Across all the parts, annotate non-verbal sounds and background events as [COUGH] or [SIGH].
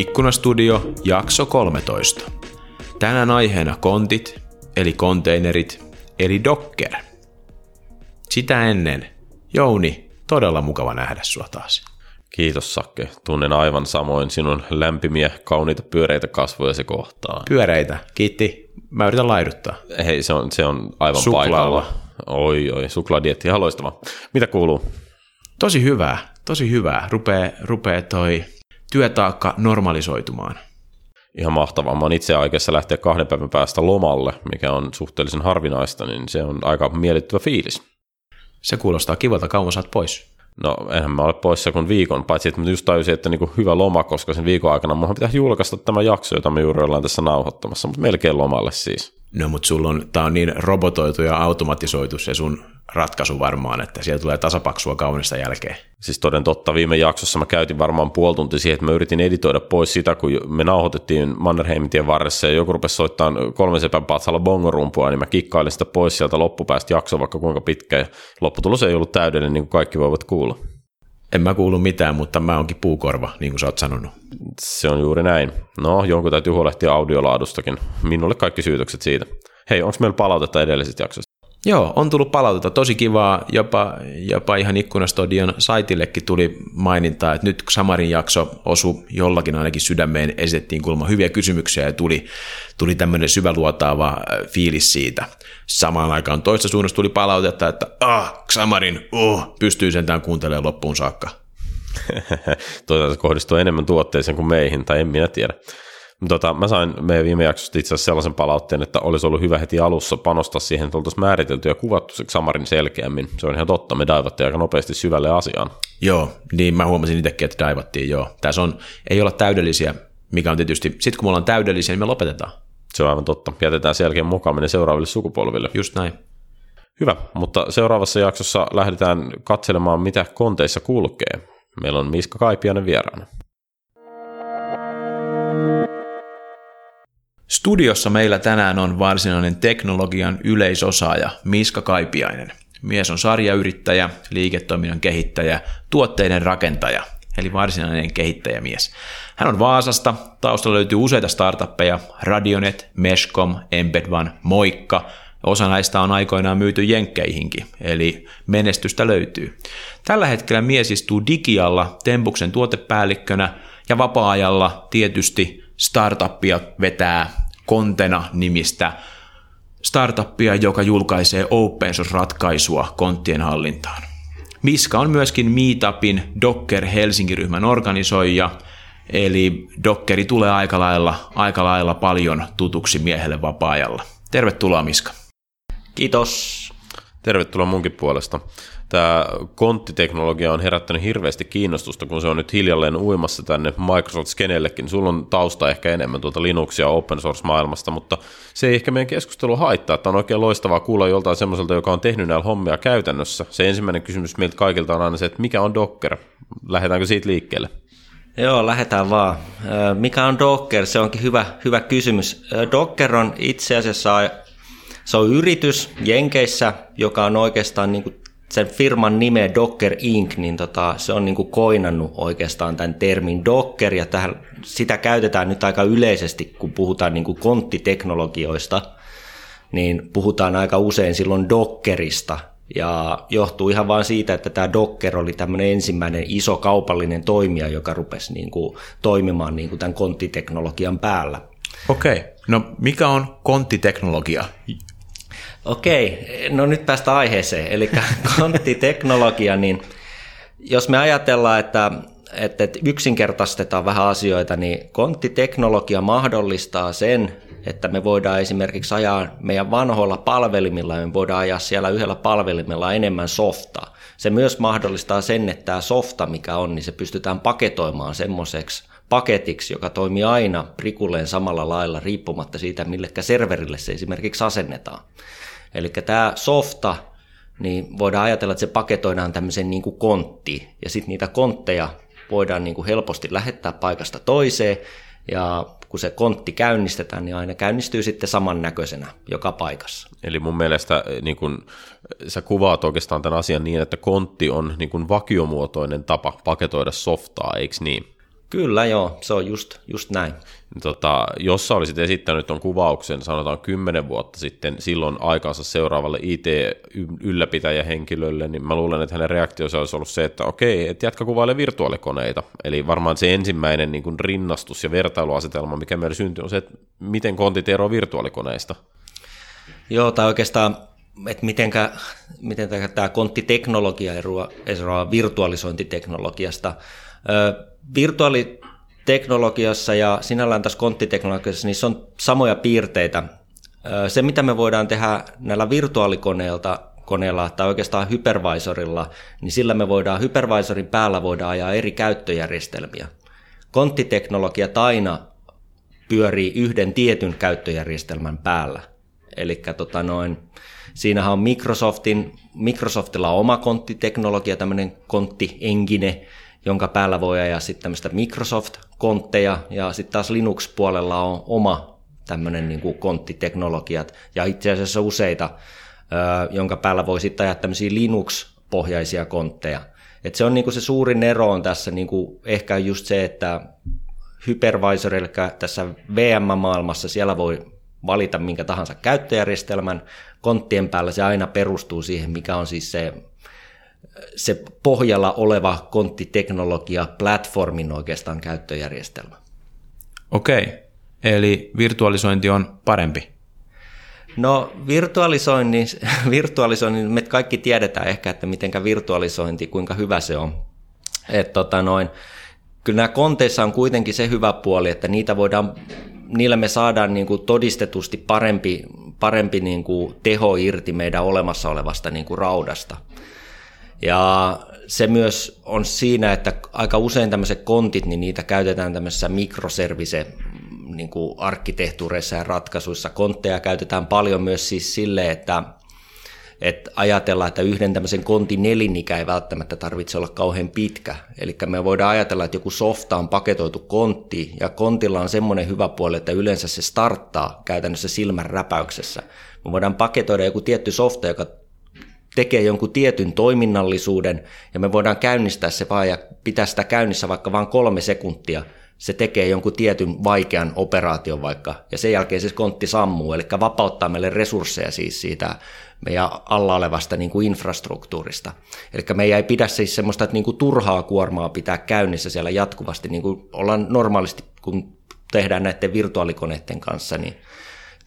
Ikkunastudio, jakso 13. Tänään aiheena kontit, eli konteinerit, eli Docker. Sitä ennen, Jouni, todella mukava nähdä sua taas. Kiitos Sakke, tunnen aivan samoin sinun lämpimiä, kauniita pyöreitä kasvoja se kohtaa. Pyöreitä, kiitti. Mä yritän laiduttaa. Hei, se on, se on aivan Suklaalla. paikalla. Oi, oi, suklaadietti, ihan loistava. Mitä kuuluu? Tosi hyvää, tosi hyvää. Rupee, rupee toi työtaakka normalisoitumaan. Ihan mahtavaa. Mä oon itse aikeissa lähteä kahden päivän päästä lomalle, mikä on suhteellisen harvinaista, niin se on aika miellyttävä fiilis. Se kuulostaa kivalta, kauan saat pois. No, enhän mä ole poissa kuin viikon, paitsi että mä just tajusin, että niinku hyvä loma, koska sen viikon aikana mun pitää julkaista tämä jakso, jota me juuri ollaan tässä nauhoittamassa, mutta melkein lomalle siis. No mutta sulla on, tää on niin robotoitu ja automatisoitu se sun ratkaisu varmaan, että siellä tulee tasapaksua kaunista jälkeen. Siis toden totta, viime jaksossa mä käytin varmaan puoli tuntia siihen, että mä yritin editoida pois sitä, kun me nauhoitettiin Mannerheimintien varressa ja joku rupesi soittamaan kolmen sepän patsalla bongorumpua, niin mä kikkailin sitä pois sieltä loppupäästä jaksoa vaikka kuinka pitkä ja lopputulos ei ollut täydellinen, niin kuin kaikki voivat kuulla. En mä kuulu mitään, mutta mä onkin puukorva, niin kuin sä oot sanonut. Se on juuri näin. No, jonkun täytyy huolehtia audiolaadustakin. Minulle kaikki syytökset siitä. Hei, onko meillä palautetta edellisestä jaksosta? Joo, on tullut palautetta tosi kivaa, jopa, jopa ihan Ikkunastodion saitillekin tuli mainintaa, että nyt Samarin jakso osu jollakin ainakin sydämeen, esitettiin kulma hyviä kysymyksiä ja tuli, tuli tämmöinen syväluotaava äh, fiilis siitä. Samaan aikaan toista suunnasta tuli palautetta, että ah, Samarin, oh, pystyy sentään kuuntelemaan loppuun saakka. [LAUGHS] Toisaalta kohdistuu enemmän tuotteeseen kuin meihin, tai en minä tiedä. Tota, mä sain meidän viime jaksosta itse asiassa sellaisen palautteen, että olisi ollut hyvä heti alussa panostaa siihen, että oltaisiin määritelty ja kuvattu se Samarin selkeämmin. Se on ihan totta, me daivattiin aika nopeasti syvälle asiaan. Joo, niin mä huomasin itsekin, että daivattiin joo. Tässä on, ei olla täydellisiä, mikä on tietysti, sit kun me ollaan täydellisiä, niin me lopetetaan. Se on aivan totta. Jätetään selkeän mukaaminen seuraaville sukupolville. Just näin. Hyvä, mutta seuraavassa jaksossa lähdetään katselemaan, mitä konteissa kulkee. Meillä on Miska Kaipiainen vieraana. Studiossa meillä tänään on varsinainen teknologian yleisosaaja Miska Kaipiainen. Mies on sarjayrittäjä, liiketoiminnan kehittäjä, tuotteiden rakentaja, eli varsinainen kehittäjämies. Hän on Vaasasta, taustalla löytyy useita startuppeja, Radionet, Meshcom, Embedvan, Moikka, Osa näistä on aikoinaan myyty jenkkeihinkin, eli menestystä löytyy. Tällä hetkellä mies istuu Digialla Tempuksen tuotepäällikkönä ja vapaa-ajalla tietysti startuppia vetää Kontena nimistä startuppia, joka julkaisee open source-ratkaisua konttien hallintaan. Miska on myöskin Meetupin Docker Helsinki-ryhmän organisoija, eli Dockeri tulee aika lailla, aika lailla paljon tutuksi miehelle vapaa-ajalla. Tervetuloa Miska. Kiitos. Tervetuloa munkin puolesta. Tämä konttiteknologia on herättänyt hirveästi kiinnostusta, kun se on nyt hiljalleen uimassa tänne Microsoft-skenellekin. Sulla on tausta ehkä enemmän tuota Linuxia open source-maailmasta, mutta se ei ehkä meidän keskustelu haittaa. Että on oikein loistavaa kuulla joltain semmoiselta, joka on tehnyt näillä hommia käytännössä. Se ensimmäinen kysymys meiltä kaikilta on aina se, että mikä on Docker? Lähdetäänkö siitä liikkeelle? Joo, lähdetään vaan. Mikä on Docker? Se onkin hyvä, hyvä kysymys. Docker on itse asiassa se on yritys Jenkeissä, joka on oikeastaan niin kuin sen firman nimeä Docker Inc., niin tota, se on niin kuin koinannut oikeastaan tämän termin Docker, ja tähän, sitä käytetään nyt aika yleisesti, kun puhutaan niin kuin konttiteknologioista, niin puhutaan aika usein silloin Dockerista, ja johtuu ihan vain siitä, että tämä Docker oli tämmöinen ensimmäinen iso kaupallinen toimija, joka rupesi niin kuin toimimaan niin kuin tämän konttiteknologian päällä. Okei, no mikä on konttiteknologia? Okei, no nyt päästä aiheeseen. Eli konttiteknologia, niin jos me ajatellaan, että, että yksinkertaistetaan vähän asioita, niin konttiteknologia mahdollistaa sen, että me voidaan esimerkiksi ajaa meidän vanhoilla palvelimilla, me voidaan ajaa siellä yhdellä palvelimella enemmän softaa. Se myös mahdollistaa sen, että tämä softa, mikä on, niin se pystytään paketoimaan semmoiseksi paketiksi, joka toimii aina prikulleen samalla lailla riippumatta siitä, millekä serverille se esimerkiksi asennetaan. Eli tämä softa, niin voidaan ajatella, että se paketoidaan tämmöisen niin kuin kontti, ja sitten niitä kontteja voidaan niin kuin helposti lähettää paikasta toiseen, ja kun se kontti käynnistetään, niin aina käynnistyy sitten samannäköisenä joka paikassa. Eli mun mielestä niin kun, sä kuvaat oikeastaan tämän asian niin, että kontti on niin kun vakiomuotoinen tapa paketoida softaa, eikö niin? Kyllä joo, se on just, just näin. Tota, jos sä olisit esittänyt tuon kuvauksen, sanotaan kymmenen vuotta sitten, silloin aikansa seuraavalle IT-ylläpitäjähenkilölle, niin mä luulen, että hänen reaktionsa olisi ollut se, että okei, että jatka kuvaile virtuaalikoneita. Eli varmaan se ensimmäinen niin kuin rinnastus- ja vertailuasetelma, mikä meillä syntyy, on se, että miten kontit eroavat virtuaalikoneista. Joo, tai oikeastaan, että mitenkä, miten tämä konttiteknologia eroaa, eroaa virtualisointiteknologiasta. Virtuaaliteknologiassa ja sinällään tässä konttiteknologiassa niissä on samoja piirteitä. Se, mitä me voidaan tehdä näillä virtuaalikoneilta, koneella tai oikeastaan hypervisorilla, niin sillä me voidaan, hypervisorin päällä voidaan ajaa eri käyttöjärjestelmiä. Konttiteknologia aina pyörii yhden tietyn käyttöjärjestelmän päällä. Eli tota noin, siinähän on Microsoftin, Microsoftilla on oma konttiteknologia, tämmöinen kontti-engine, jonka päällä voi ajaa sitten tämmöistä Microsoft-kontteja, ja sitten taas Linux-puolella on oma tämmöinen niin kuin konttiteknologiat, ja itse asiassa useita, jonka päällä voi sitten ajaa tämmöisiä Linux-pohjaisia kontteja. Et se on niin kuin se suurin ero on tässä niin kuin ehkä just se, että hypervisor, eli tässä VM-maailmassa siellä voi valita minkä tahansa käyttöjärjestelmän. Konttien päällä se aina perustuu siihen, mikä on siis se, se pohjalla oleva konttiteknologia, platformin oikeastaan käyttöjärjestelmä. Okei, eli virtualisointi on parempi. No virtualisoinnin, [LAUGHS] virtualisoinnin, me kaikki tiedetään ehkä, että miten virtualisointi, kuinka hyvä se on. Et tota noin, kyllä nämä konteissa on kuitenkin se hyvä puoli, että niitä voidaan niillä me saadaan niin kuin todistetusti parempi, parempi niin kuin teho irti meidän olemassa olevasta niin kuin raudasta. Ja se myös on siinä, että aika usein tämmöiset kontit, niin niitä käytetään tämmöisessä mikroservise niin kuin arkkitehtuureissa ja ratkaisuissa. Kontteja käytetään paljon myös siis sille, että että ajatellaan, että yhden tämmöisen kontin elinikä ei välttämättä tarvitse olla kauhean pitkä. Eli me voidaan ajatella, että joku softa on paketoitu kontti, ja kontilla on semmoinen hyvä puoli, että yleensä se starttaa käytännössä silmän räpäyksessä. Me voidaan paketoida joku tietty softa, joka tekee jonkun tietyn toiminnallisuuden, ja me voidaan käynnistää se vaan ja pitää sitä käynnissä vaikka vain kolme sekuntia – se tekee jonkun tietyn vaikean operaation vaikka, ja sen jälkeen se kontti sammuu, eli vapauttaa meille resursseja siis siitä meidän alla olevasta niin kuin infrastruktuurista. Eli meidän ei pidä siis semmoista että niin kuin turhaa kuormaa pitää käynnissä siellä jatkuvasti, niin kuin ollaan normaalisti, kun tehdään näiden virtuaalikoneiden kanssa, niin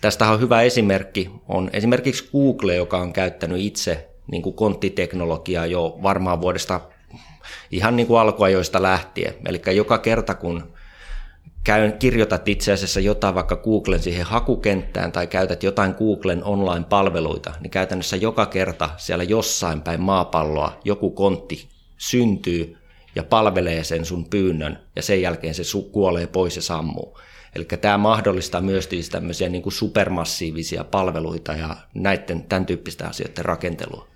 tästä on hyvä esimerkki, on esimerkiksi Google, joka on käyttänyt itse niin kuin konttiteknologiaa jo varmaan vuodesta ihan niin kuin alkuajoista lähtien. Eli joka kerta, kun käyn, kirjoitat itse asiassa jotain vaikka Googlen siihen hakukenttään tai käytät jotain Googlen online-palveluita, niin käytännössä joka kerta siellä jossain päin maapalloa joku kontti syntyy ja palvelee sen sun pyynnön ja sen jälkeen se kuolee pois ja sammuu. Eli tämä mahdollistaa myös tämmöisiä niin kuin supermassiivisia palveluita ja näiden tämän tyyppistä asioiden rakentelua.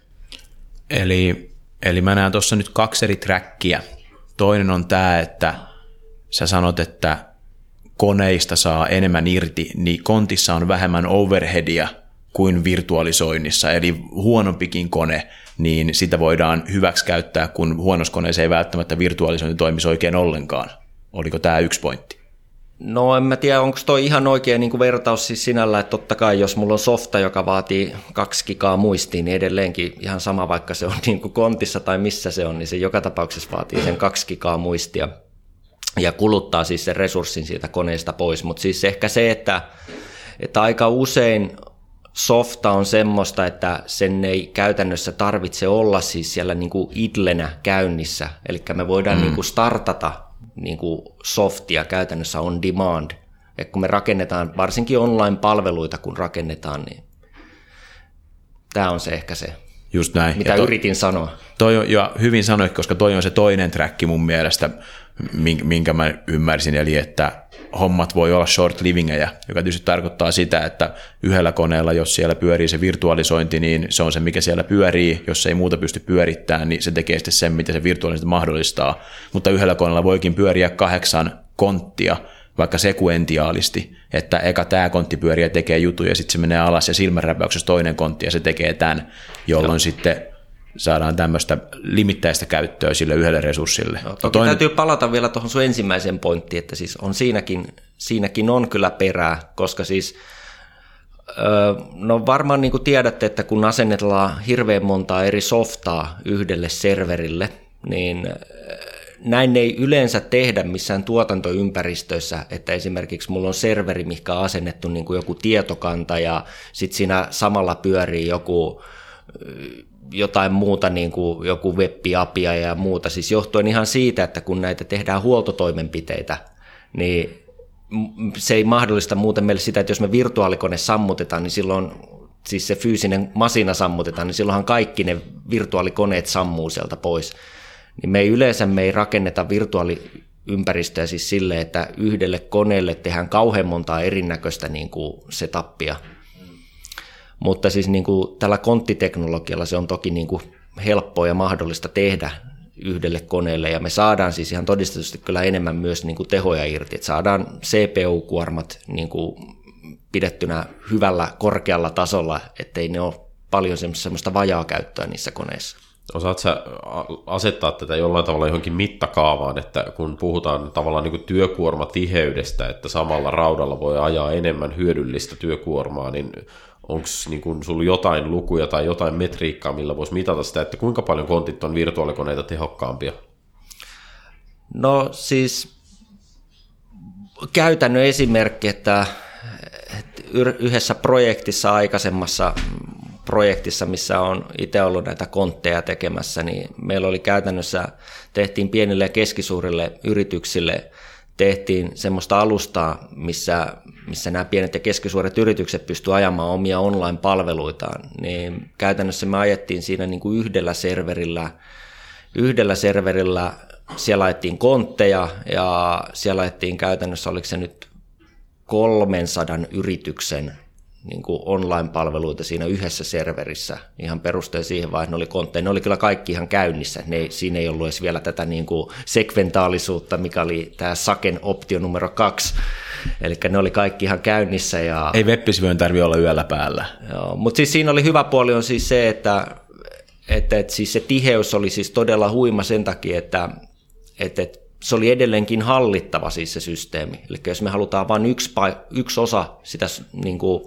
Eli, eli mä näen tuossa nyt kaksi eri trackia. Toinen on tämä, että sä sanot, että koneista saa enemmän irti, niin kontissa on vähemmän overheadia kuin virtualisoinnissa, eli huonompikin kone, niin sitä voidaan hyväksi käyttää, kun huonossa koneessa ei välttämättä virtualisointi toimisi oikein ollenkaan. Oliko tämä yksi pointti? No en mä tiedä, onko toi ihan oikea niin kuin vertaus siis sinällä, että totta kai jos mulla on softa, joka vaatii kaksi gigaa muistiin, niin edelleenkin ihan sama, vaikka se on [LAUGHS] niin kuin kontissa tai missä se on, niin se joka tapauksessa vaatii sen kaksi gigaa muistia ja kuluttaa siis sen resurssin siitä koneesta pois. Mutta siis ehkä se, että, että aika usein softa on semmoista, että sen ei käytännössä tarvitse olla siis siellä niin kuin idlenä käynnissä. Eli me voidaan mm. niin kuin startata niin kuin softia käytännössä on demand. Et kun me rakennetaan, varsinkin online-palveluita kun rakennetaan, niin tämä on se ehkä se, Just näin. mitä to, yritin sanoa. Toi on, ja hyvin sanoit, koska toi on se toinen track mun mielestä, minkä mä ymmärsin, eli että hommat voi olla short livingejä, joka tietysti tarkoittaa sitä, että yhdellä koneella, jos siellä pyörii se virtualisointi, niin se on se, mikä siellä pyörii. Jos ei muuta pysty pyörittämään, niin se tekee sitten sen, mitä se virtualisointi mahdollistaa. Mutta yhdellä koneella voikin pyöriä kahdeksan konttia, vaikka sekuentiaalisti, että eka tämä kontti pyörii ja tekee juttuja, ja sitten se menee alas ja silmänräpäyksessä toinen kontti ja se tekee tämän, jolloin Joo. sitten saadaan tämmöistä limittäistä käyttöä sille yhdelle resurssille. No, toki toinen... täytyy palata vielä tuohon sun ensimmäiseen pointtiin, että siis on siinäkin, siinäkin on kyllä perää, koska siis No varmaan niin kuin tiedätte, että kun asennetaan hirveän montaa eri softaa yhdelle serverille, niin näin ei yleensä tehdä missään tuotantoympäristössä, että esimerkiksi mulla on serveri, mikä on asennettu niin kuin joku tietokanta ja sitten siinä samalla pyörii joku jotain muuta, niin kuin joku web-apia ja muuta, siis johtuen ihan siitä, että kun näitä tehdään huoltotoimenpiteitä, niin se ei mahdollista muuten meille sitä, että jos me virtuaalikone sammutetaan, niin silloin siis se fyysinen masina sammutetaan, niin silloinhan kaikki ne virtuaalikoneet sammuu sieltä pois. Niin me ei yleensä me ei rakenneta virtuaaliympäristöä siis sille, että yhdelle koneelle tehdään kauhean montaa erinäköistä niin kuin setupia. Mutta siis niin kuin tällä konttiteknologialla se on toki niin kuin helppoa ja mahdollista tehdä yhdelle koneelle ja me saadaan siis ihan todistetusti kyllä enemmän myös niin kuin tehoja irti, että saadaan CPU-kuormat niin kuin pidettynä hyvällä korkealla tasolla, ettei ne ole paljon semmoista vajaa käyttöä niissä koneissa. Osaat sä asettaa tätä jollain tavalla johonkin mittakaavaan, että kun puhutaan tavallaan niin työkuormatiheydestä, että samalla raudalla voi ajaa enemmän hyödyllistä työkuormaa, niin onko niin sulla jotain lukuja tai jotain metriikkaa, millä voisi mitata sitä, että kuinka paljon kontit on virtuaalikoneita tehokkaampia? No siis käytännön esimerkki, että yhdessä projektissa aikaisemmassa projektissa, missä on itse ollut näitä kontteja tekemässä, niin meillä oli käytännössä, tehtiin pienille ja keskisuurille yrityksille, tehtiin semmoista alustaa, missä, missä nämä pienet ja keskisuuret yritykset pystyivät ajamaan omia online-palveluitaan, niin käytännössä me ajettiin siinä niin kuin yhdellä serverillä, yhdellä serverillä siellä ajettiin kontteja ja siellä ajettiin käytännössä, oliko se nyt 300 yrityksen niin kuin online-palveluita siinä yhdessä serverissä ihan perusteen siihen vaan, että ne oli kontteja. Ne oli kyllä kaikki ihan käynnissä. Ne, siinä ei ollut edes vielä tätä niin kuin sekventaalisuutta, mikä oli tämä Saken optio numero kaksi. Eli ne oli kaikki ihan käynnissä. Ja... Ei web tarvitse olla yöllä päällä. Joo, mutta siis siinä oli hyvä puoli on siis se, että, että, että siis se tiheys oli siis todella huima sen takia, että, että, että se oli edelleenkin hallittava siis se systeemi. Eli jos me halutaan vain yksi, yksi osa sitä niin kuin,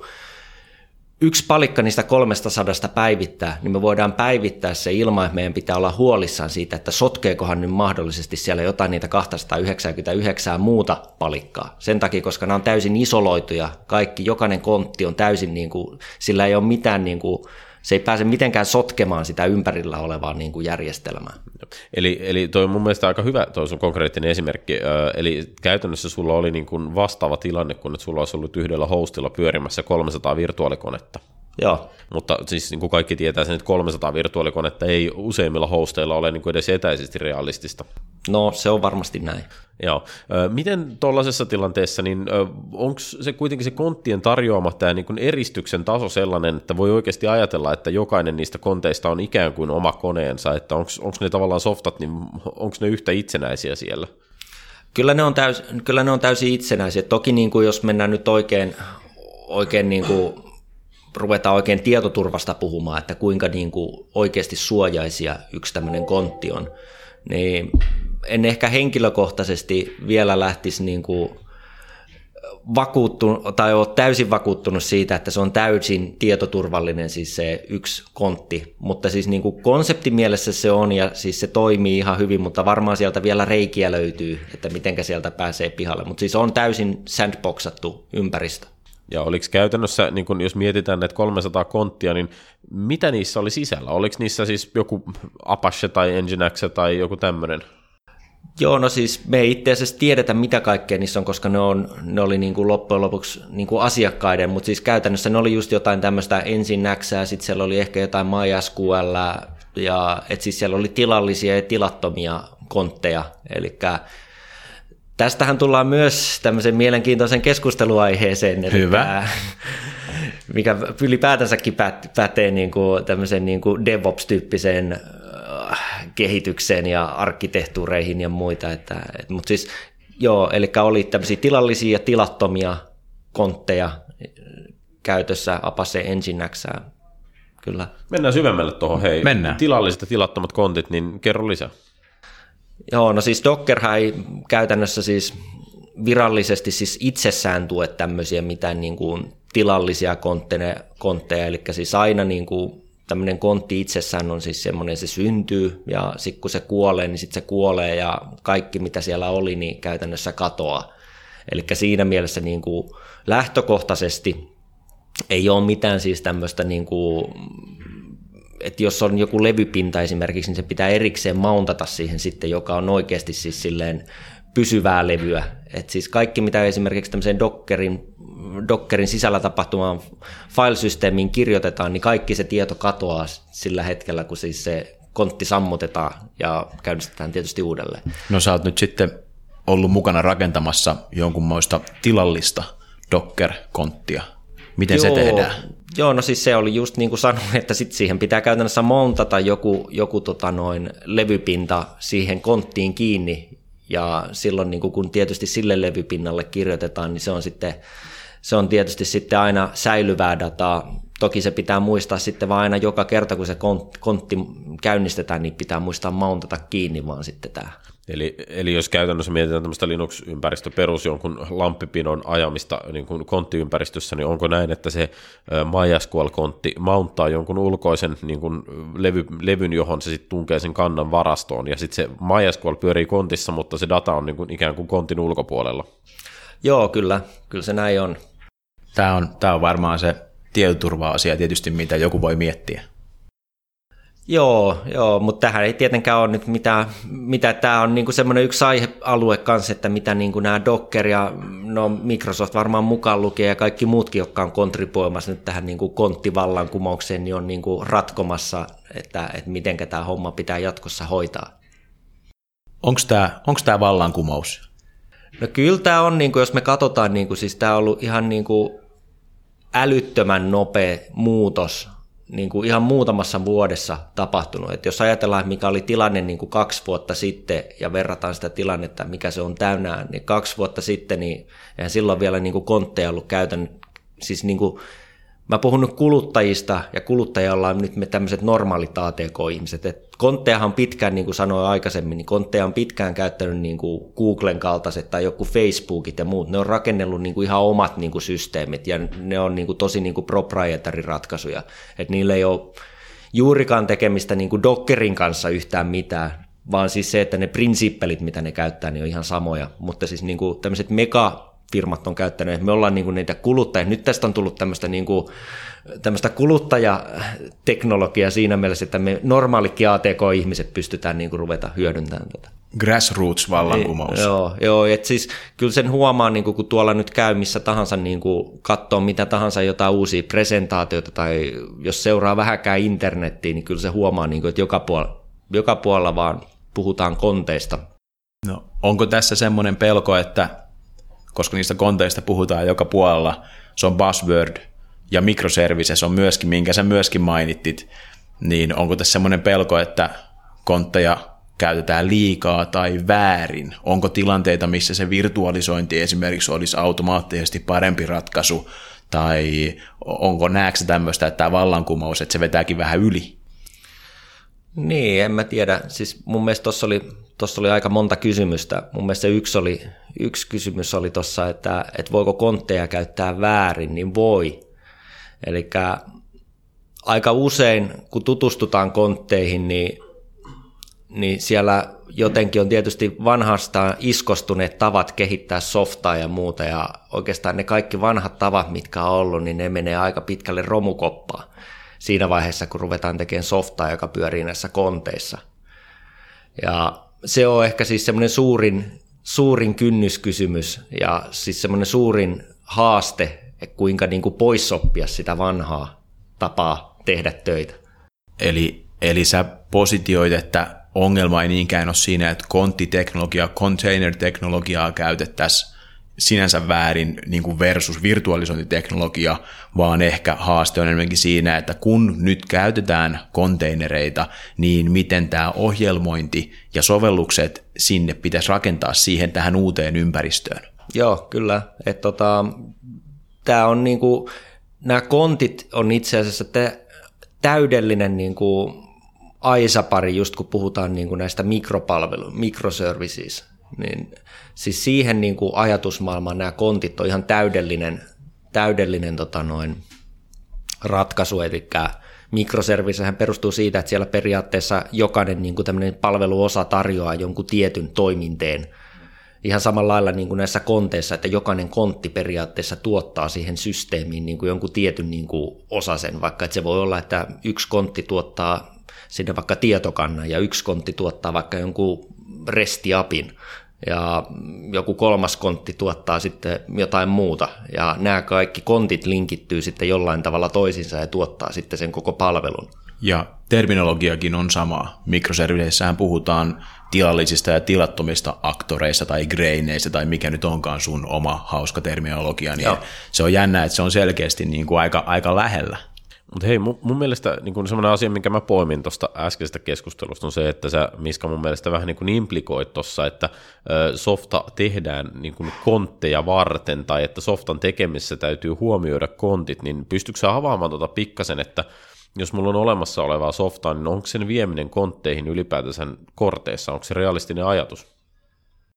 yksi palikka niistä 300 päivittää, niin me voidaan päivittää se ilman, että meidän pitää olla huolissaan siitä, että sotkeekohan nyt mahdollisesti siellä jotain niitä 299 muuta palikkaa. Sen takia, koska nämä on täysin isoloituja, kaikki, jokainen kontti on täysin, niin kuin, sillä ei ole mitään niin kuin, se ei pääse mitenkään sotkemaan sitä ympärillä olevaa niin kuin järjestelmää. Eli, eli toi on mun mielestä aika hyvä toi sun konkreettinen esimerkki. Eli käytännössä sulla oli niin kuin vastaava tilanne, kun että sulla olisi ollut yhdellä hostilla pyörimässä 300 virtuaalikonetta. Joo. Mutta siis niin kuin kaikki tietää sen, että 300 virtuaalikonetta ei useimmilla hosteilla ole niin kuin edes etäisesti realistista. No se on varmasti näin. Joo. Miten tuollaisessa tilanteessa, niin onko se kuitenkin se konttien tarjoama tämä niin eristyksen taso sellainen, että voi oikeasti ajatella, että jokainen niistä konteista on ikään kuin oma koneensa, että onko ne tavallaan softat, niin onko ne yhtä itsenäisiä siellä? Kyllä ne on, täys, kyllä ne on täysin itsenäisiä. Toki niin kuin jos mennään nyt oikein, oikein niin kuin ruvetaan oikein tietoturvasta puhumaan, että kuinka niin kuin oikeasti suojaisia yksi tämmöinen kontti on, niin en ehkä henkilökohtaisesti vielä lähtisi niin kuin vakuuttunut, tai ole täysin vakuuttunut siitä, että se on täysin tietoturvallinen siis se yksi kontti, mutta siis niin kuin konseptimielessä se on ja siis se toimii ihan hyvin, mutta varmaan sieltä vielä reikiä löytyy, että mitenkä sieltä pääsee pihalle, mutta siis on täysin sandboxattu ympäristö. Ja oliko käytännössä, niin kun jos mietitään näitä 300 konttia, niin mitä niissä oli sisällä? Oliko niissä siis joku Apache tai Nginx tai joku tämmöinen? Joo, no siis me ei itse asiassa tiedetä, mitä kaikkea niissä on, koska ne, on, ne oli niin kuin loppujen lopuksi niin kuin asiakkaiden, mutta siis käytännössä ne oli just jotain tämmöistä ensin näksää, sitten siellä oli ehkä jotain MySQL, ja että siis siellä oli tilallisia ja tilattomia kontteja, eli tästähän tullaan myös tämmöisen mielenkiintoisen keskusteluaiheeseen. Eli Hyvä. [LAUGHS] mikä ylipäätänsäkin pätee niin kuin tämmöisen niin kuin DevOps-tyyppiseen kehitykseen ja arkkitehtuureihin ja muita. Että, et, mutta siis joo, eli oli tämmöisiä tilallisia ja tilattomia kontteja käytössä Apache Nginx kyllä. Mennään syvemmälle tuohon, hei. Mennään. Tilalliset ja tilattomat kontit, niin kerro lisää. Joo, no siis Dockerhan ei käytännössä siis virallisesti siis itsessään tue tämmöisiä mitään niin kuin tilallisia kontteja, kontteja, eli siis aina niin kuin tämmöinen kontti itsessään on siis semmoinen, se syntyy ja sitten kun se kuolee, niin sitten se kuolee ja kaikki mitä siellä oli, niin käytännössä katoaa. Eli siinä mielessä niin kuin lähtökohtaisesti ei ole mitään siis tämmöistä niin kuin että jos on joku levypinta esimerkiksi, niin se pitää erikseen mountata siihen sitten, joka on oikeasti siis silleen pysyvää levyä. Et siis kaikki, mitä esimerkiksi tämmöiseen Dockerin, Dockerin sisällä tapahtuvaan filesysteemiin kirjoitetaan, niin kaikki se tieto katoaa sillä hetkellä, kun siis se kontti sammutetaan ja käynnistetään tietysti uudelleen. No sä oot nyt sitten ollut mukana rakentamassa jonkunmoista tilallista Docker-konttia. Miten Joo, se tehdään? Joo, no siis se oli just niin kuin sanoin, että sit siihen pitää käytännössä montata joku, joku tota noin levypinta siihen konttiin kiinni, ja silloin niin kuin kun tietysti sille levypinnalle kirjoitetaan, niin se on sitten se on tietysti sitten aina säilyvää dataa. Toki se pitää muistaa sitten vaan aina joka kerta, kun se kontti käynnistetään, niin pitää muistaa mountata kiinni vaan sitten tämä. Eli, eli jos käytännössä mietitään tämmöistä Linux-ympäristöperus jonkun lamppipinon ajamista niin kuin konttiympäristössä, niin onko näin, että se MySQL-kontti mounttaa jonkun ulkoisen niin kuin levy, levyn, johon se sitten tunkee sen kannan varastoon, ja sitten se MySQL pyörii kontissa, mutta se data on niin kuin ikään kuin kontin ulkopuolella? Joo, kyllä, kyllä se näin on. Tämä on, tämä on varmaan se tietoturva-asia tietysti, mitä joku voi miettiä. Joo, joo, mutta tähän ei tietenkään ole nyt mitään, mitä tämä on niinku semmoinen yksi aihealue kanssa, että mitä niinku nämä Docker ja no Microsoft varmaan mukaan lukee ja kaikki muutkin, jotka on kontribuoimassa nyt tähän niinku konttivallankumoukseen, niin on niinku ratkomassa, että, että miten tämä homma pitää jatkossa hoitaa. Onko tämä onks tää vallankumous? No kyllä tämä on, niinku, jos me katsotaan, niinku, siis tämä on ollut ihan niinku älyttömän nopea muutos niin kuin ihan muutamassa vuodessa tapahtunut. Et jos ajatellaan, mikä oli tilanne niin kuin kaksi vuotta sitten ja verrataan sitä tilannetta, mikä se on täynnään, niin kaksi vuotta sitten, niin eihän silloin vielä niin kuin kontteja ollut käytön, siis niin kuin Mä puhun nyt kuluttajista ja kuluttajalla on nyt me tämmöiset normaalit ATK-ihmiset. Et konttejahan on pitkään, niin kuin sanoin aikaisemmin, niin kontteja on pitkään käyttänyt niin kuin Googlen kaltaiset tai joku Facebookit ja muut. Ne on rakennellut niin kuin ihan omat niin kuin systeemit ja ne on niin kuin tosi niin kuin proprietary ratkaisuja. Et niillä ei ole juurikaan tekemistä niin kuin Dockerin kanssa yhtään mitään, vaan siis se, että ne prinsippelit, mitä ne käyttää, niin on ihan samoja. Mutta siis niin kuin tämmöiset mega firmat on käyttänyt. Me ollaan niin kuin niitä kuluttajia. Nyt tästä on tullut tämmöistä, niin kuin, tämmöistä kuluttajateknologiaa siinä mielessä, että me normaalikin ATK-ihmiset pystytään niin kuin ruveta hyödyntämään tätä. Grassroots-vallankumous. Niin, joo, joo että siis kyllä sen huomaa, niin kuin, kun tuolla nyt käy missä tahansa niin kuin, katsoo mitä tahansa jotain uusia presentaatioita tai jos seuraa vähäkään internettiin, niin kyllä se huomaa, niin kuin, että joka puolella, joka puolella vaan puhutaan konteista. No, onko tässä semmoinen pelko, että koska niistä konteista puhutaan joka puolella. Se on buzzword ja microservices on myöskin, minkä sä myöskin mainittit, niin onko tässä semmoinen pelko, että kontteja käytetään liikaa tai väärin? Onko tilanteita, missä se virtualisointi esimerkiksi olisi automaattisesti parempi ratkaisu, tai onko näetkö tämmöistä, että tämä vallankumous, että se vetääkin vähän yli? Niin, en mä tiedä. Siis mun mielestä tuossa oli, tossa oli aika monta kysymystä. Mun mielestä yksi, oli, yksi kysymys oli tuossa, että, että voiko kontteja käyttää väärin, niin voi. Eli aika usein, kun tutustutaan kontteihin, niin, niin siellä jotenkin on tietysti vanhasta iskostuneet tavat kehittää softaa ja muuta, ja oikeastaan ne kaikki vanhat tavat, mitkä on ollut, niin ne menee aika pitkälle romukoppaan siinä vaiheessa, kun ruvetaan tekemään softaa, joka pyörii näissä konteissa. Ja se on ehkä siis semmoinen suurin, suurin kynnyskysymys ja siis semmoinen suurin haaste, että kuinka niin kuin poissoppia sitä vanhaa tapaa tehdä töitä. Eli, eli sä positioit, että ongelma ei niinkään ole siinä, että konttiteknologiaa, container-teknologiaa käytettäisiin sinänsä väärin niin kuin versus virtualisointiteknologia, vaan ehkä haaste on enemmänkin siinä, että kun nyt käytetään konteinereita, niin miten tämä ohjelmointi ja sovellukset sinne pitäisi rakentaa siihen tähän uuteen ympäristöön. Joo, kyllä. Että tota, tämä on niinku, nämä kontit on itse asiassa, te, täydellinen niin kuin AISA-pari, just kun puhutaan niin kuin näistä mikropalvelu, microservices, niin siis siihen niin kuin ajatusmaailmaan nämä kontit on ihan täydellinen, täydellinen tota noin, ratkaisu, eli mikroservisehän perustuu siitä, että siellä periaatteessa jokainen niin kuin palveluosa tarjoaa jonkun tietyn toiminteen – ihan samalla lailla niin kuin näissä konteissa, että jokainen kontti periaatteessa tuottaa siihen systeemiin niin kuin jonkun tietyn niin kuin osasen, vaikka että se voi olla, että yksi kontti tuottaa sinne vaikka tietokannan ja yksi kontti tuottaa vaikka jonkun restiapin ja joku kolmas kontti tuottaa sitten jotain muuta ja nämä kaikki kontit linkittyy sitten jollain tavalla toisinsa ja tuottaa sitten sen koko palvelun. Ja terminologiakin on sama. Mikroserviseissähän puhutaan tilallisista ja tilattomista aktoreista tai greineistä tai mikä nyt onkaan sun oma hauska terminologia, niin Joo. se on jännä, että se on selkeästi niin kuin aika, aika lähellä. Mutta hei, mun, mun mielestä niin semmoinen asia, minkä mä poimin tuosta äskeisestä keskustelusta, on se, että sä, Miska, mun mielestä vähän niin kuin implikoit tuossa, että softa tehdään niin kuin kontteja varten, tai että softan tekemisessä täytyy huomioida kontit, niin pystytkö sä avaamaan tuota pikkasen, että jos mulla on olemassa olevaa softaa, niin onko sen vieminen kontteihin ylipäätänsä korteissa, onko se realistinen ajatus?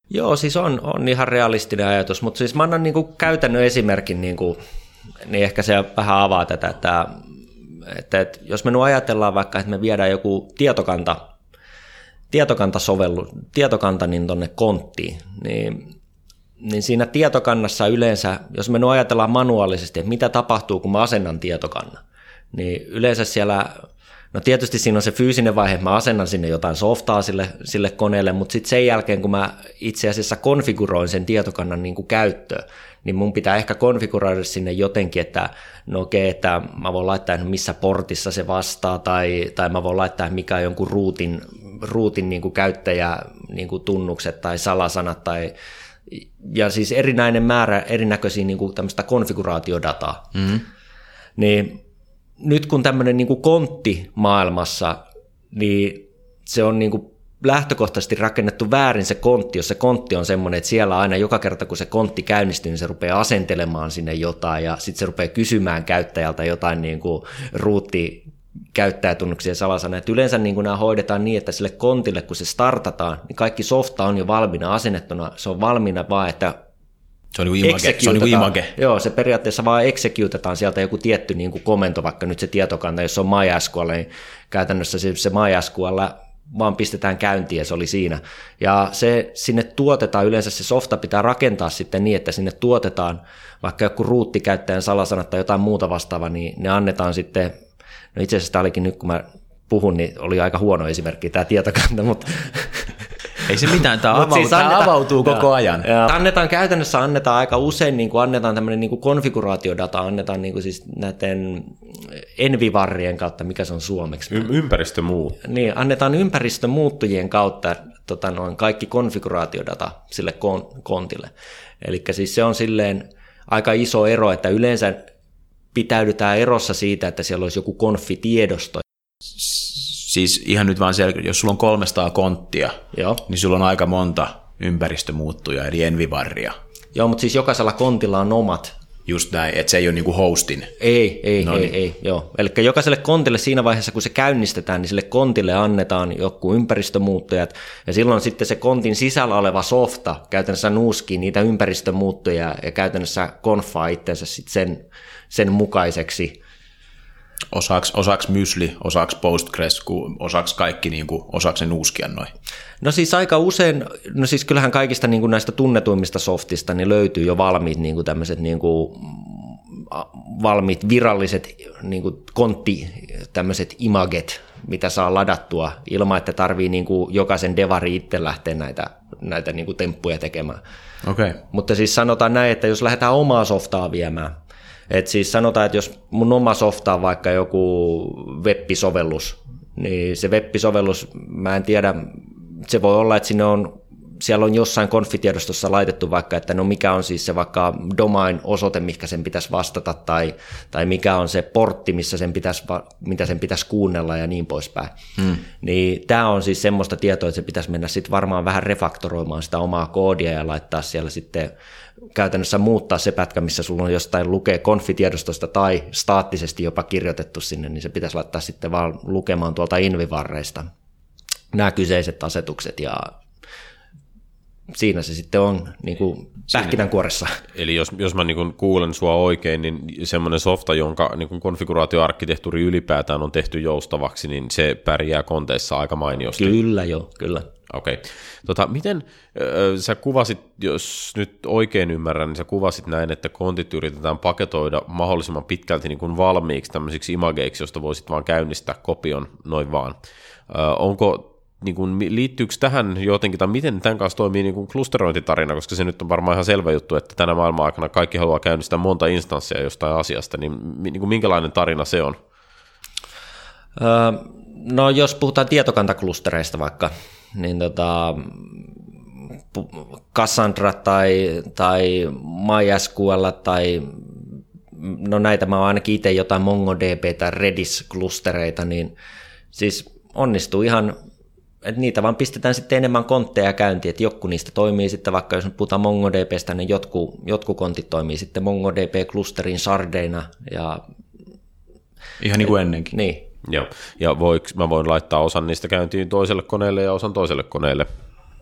Joo, siis on, on ihan realistinen ajatus, mutta siis mä annan niin kuin käytännön esimerkin, niin, kuin, niin ehkä se vähän avaa tätä, että, että, että jos me nyt ajatellaan vaikka, että me viedään joku tietokanta, tietokantasovellu, tietokanta niin tuonne konttiin, niin, niin siinä tietokannassa yleensä, jos me nyt ajatellaan manuaalisesti, että mitä tapahtuu, kun mä asennan tietokannan, niin yleensä siellä, no tietysti siinä on se fyysinen vaihe, että mä asennan sinne jotain softaa sille, sille koneelle, mutta sitten sen jälkeen, kun mä itse asiassa konfiguroin sen tietokannan niin kuin käyttöön, niin mun pitää ehkä konfiguroida sinne jotenkin, että no okei, että mä voin laittaa, missä portissa se vastaa, tai, tai mä voin laittaa, mikä on jonkun ruutin, ruutin niin kuin käyttäjä niin kuin tunnukset tai salasanat, tai ja siis erinäinen määrä erinäköisiä niin kuin tämmöistä konfiguraatiodataa. Mm-hmm. Niin nyt kun tämmöinen niin kontti maailmassa, niin se on niin kuin lähtökohtaisesti rakennettu väärin se kontti, jos se kontti on semmoinen, että siellä aina joka kerta kun se kontti käynnistyy, niin se rupeaa asentelemaan sinne jotain ja sitten se rupeaa kysymään käyttäjältä jotain niin kuin ruutti käyttäjätunnuksia salasana. Et yleensä niin kuin nämä hoidetaan niin, että sille kontille kun se startataan, niin kaikki softa on jo valmiina asennettuna. Se on valmiina vaan, että se on niin image. Se on niin image. Joo, se periaatteessa vaan executetaan sieltä joku tietty niin kuin komento, vaikka nyt se tietokanta, jos on MySQL, niin käytännössä se, se MySQL vaan pistetään käyntiin ja se oli siinä. Ja se sinne tuotetaan, yleensä se softa pitää rakentaa sitten niin, että sinne tuotetaan vaikka joku ruuttikäyttäjän salasanat tai jotain muuta vastaavaa, niin ne annetaan sitten, no itse asiassa tämä olikin nyt kun mä puhun, niin oli aika huono esimerkki tämä tietokanta, mutta ei se mitään, tämä, avautuu, siis tämä avautuu koko ja, ajan. Ja. Annetaan käytännössä annetaan aika usein, niin kuin annetaan tämmöinen niin kuin konfiguraatiodata, annetaan niin kuin siis näiden envivarrien kautta, mikä se on suomeksi. Y- ympäristömuut. Niin, annetaan ympäristömuuttujien kautta tota, noin kaikki konfiguraatiodata sille kon- kontille. Eli siis se on silleen aika iso ero, että yleensä pitäydytään erossa siitä, että siellä olisi joku konfitiedosto, Siis ihan nyt vaan selkeä, jos sulla on 300 konttia, Joo. niin sulla on aika monta ympäristömuuttuja, eli envivarria. Joo, mutta siis jokaisella kontilla on omat. Just näin, että se ei ole niinku hostin. Ei, ei, no ei, niin. ei, joo. Eli jokaiselle kontille siinä vaiheessa, kun se käynnistetään, niin sille kontille annetaan joku ympäristömuuttujat, ja silloin sitten se kontin sisällä oleva softa käytännössä nuuskii niitä ympäristömuuttuja ja käytännössä konfaa itsensä sitten sen, sen mukaiseksi Osaaks, osaaks mysli, osaaks Postgres, osaaks kaikki, niin kuin, osaaks ne nuuskia noin? No siis aika usein, no siis kyllähän kaikista niin kuin näistä tunnetuimmista softista niin löytyy jo valmiit niin kuin tämmöiset niin kuin, valmiit viralliset niin kuin kontti, tämmöiset imaget, mitä saa ladattua ilman, että tarvii niin kuin jokaisen devari itse lähteä näitä, näitä niin kuin temppuja tekemään. Okay. Mutta siis sanotaan näin, että jos lähdetään omaa softaa viemään, et siis sanotaan, että jos mun oma softa on vaikka joku web-sovellus, niin se web-sovellus, mä en tiedä, se voi olla, että sinne on siellä on jossain konfitiedostossa laitettu vaikka, että no mikä on siis se vaikka domain-osoite, mikä sen pitäisi vastata, tai, tai mikä on se portti, missä sen pitäisi, mitä sen pitäisi kuunnella ja niin poispäin. Hmm. Niin tämä on siis semmoista tietoa, että se pitäisi mennä sitten varmaan vähän refaktoroimaan sitä omaa koodia ja laittaa siellä sitten käytännössä muuttaa se pätkä, missä sulla on jostain lukee konfitiedostosta tai staattisesti jopa kirjoitettu sinne, niin se pitäisi laittaa sitten vaan lukemaan tuolta invivarreista nämä kyseiset asetukset ja siinä se sitten on niin kuin pähkinänkuoressa. Eli jos, jos mä niin kuin kuulen sua oikein, niin semmoinen softa, jonka niin kuin konfiguraatioarkkitehtuuri ylipäätään on tehty joustavaksi, niin se pärjää konteissa aika mainiosti. Kyllä joo, kyllä. Okei. Okay. Tota, miten äh, sä kuvasit, jos nyt oikein ymmärrän, niin sä kuvasit näin, että kontit yritetään paketoida mahdollisimman pitkälti niin kuin valmiiksi tämmöisiksi imageiksi, josta voisit vaan käynnistää kopion noin vaan. Äh, onko niin kuin, liittyykö tähän jotenkin, tai miten tämän kanssa toimii niin kuin klusterointitarina, koska se nyt on varmaan ihan selvä juttu, että tänä maailman aikana kaikki haluaa käynnistää monta instanssia jostain asiasta, niin, niin kuin minkälainen tarina se on? Öö, no jos puhutaan tietokantaklustereista vaikka, niin tota, Cassandra tai, tai MySQL tai no näitä mä oon ainakin itse jotain MongoDB tai Redis-klustereita, niin siis onnistuu ihan että niitä vaan pistetään sitten enemmän kontteja käyntiin, että joku niistä toimii sitten, vaikka jos puhutaan MongoDBstä, niin jotkut, jotkut kontit toimii sitten MongoDB-klusterin sardeina. Ja, Ihan niin kuin ennenkin. Niin. Joo, ja voiko, mä voin laittaa osan niistä käyntiin toiselle koneelle ja osan toiselle koneelle.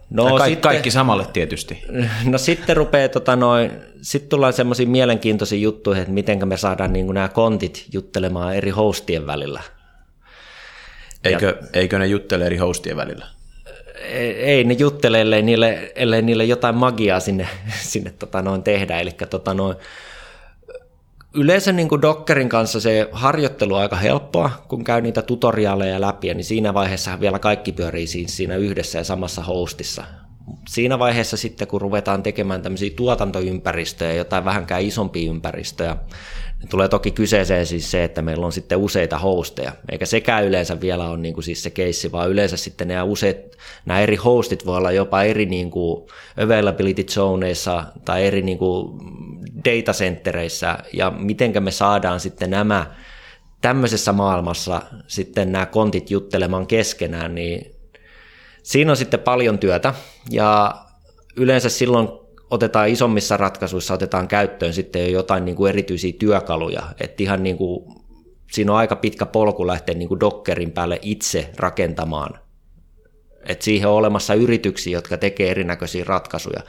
No, Ka- sitten, kaikki samalle tietysti. No sitten rupeaa, tota noin, sitten tullaan semmoisiin mielenkiintoisiin juttuihin, että miten me saadaan niin nämä kontit juttelemaan eri hostien välillä. Eikö, ja, eikö ne juttele eri hostien välillä? Ei, ei ne juttele, ellei niille, ellei niille jotain magiaa sinne, [LAUGHS] sinne tota noin tehdä. Eli tota noin, yleensä niin kuin Dockerin kanssa se harjoittelu on aika helppoa, kun käy niitä tutoriaaleja läpi, niin siinä vaiheessa vielä kaikki pyörii siinä yhdessä ja samassa hostissa. Siinä vaiheessa sitten, kun ruvetaan tekemään tämmöisiä tuotantoympäristöjä, jotain vähänkään isompia ympäristöjä, Tulee toki kyseeseen siis se, että meillä on sitten useita hosteja, eikä sekään yleensä vielä ole niin kuin siis se keissi, vaan yleensä sitten nämä, useat, nämä eri hostit voi olla jopa eri niin kuin availability zoneissa tai eri niin kuin datacentereissä, ja miten me saadaan sitten nämä tämmöisessä maailmassa sitten nämä kontit juttelemaan keskenään, niin siinä on sitten paljon työtä, ja yleensä silloin otetaan isommissa ratkaisuissa, otetaan käyttöön sitten jo jotain niin kuin erityisiä työkaluja, että ihan niin kuin, siinä on aika pitkä polku lähteä niin kuin Dockerin päälle itse rakentamaan. Et siihen on olemassa yrityksiä, jotka tekee erinäköisiä ratkaisuja.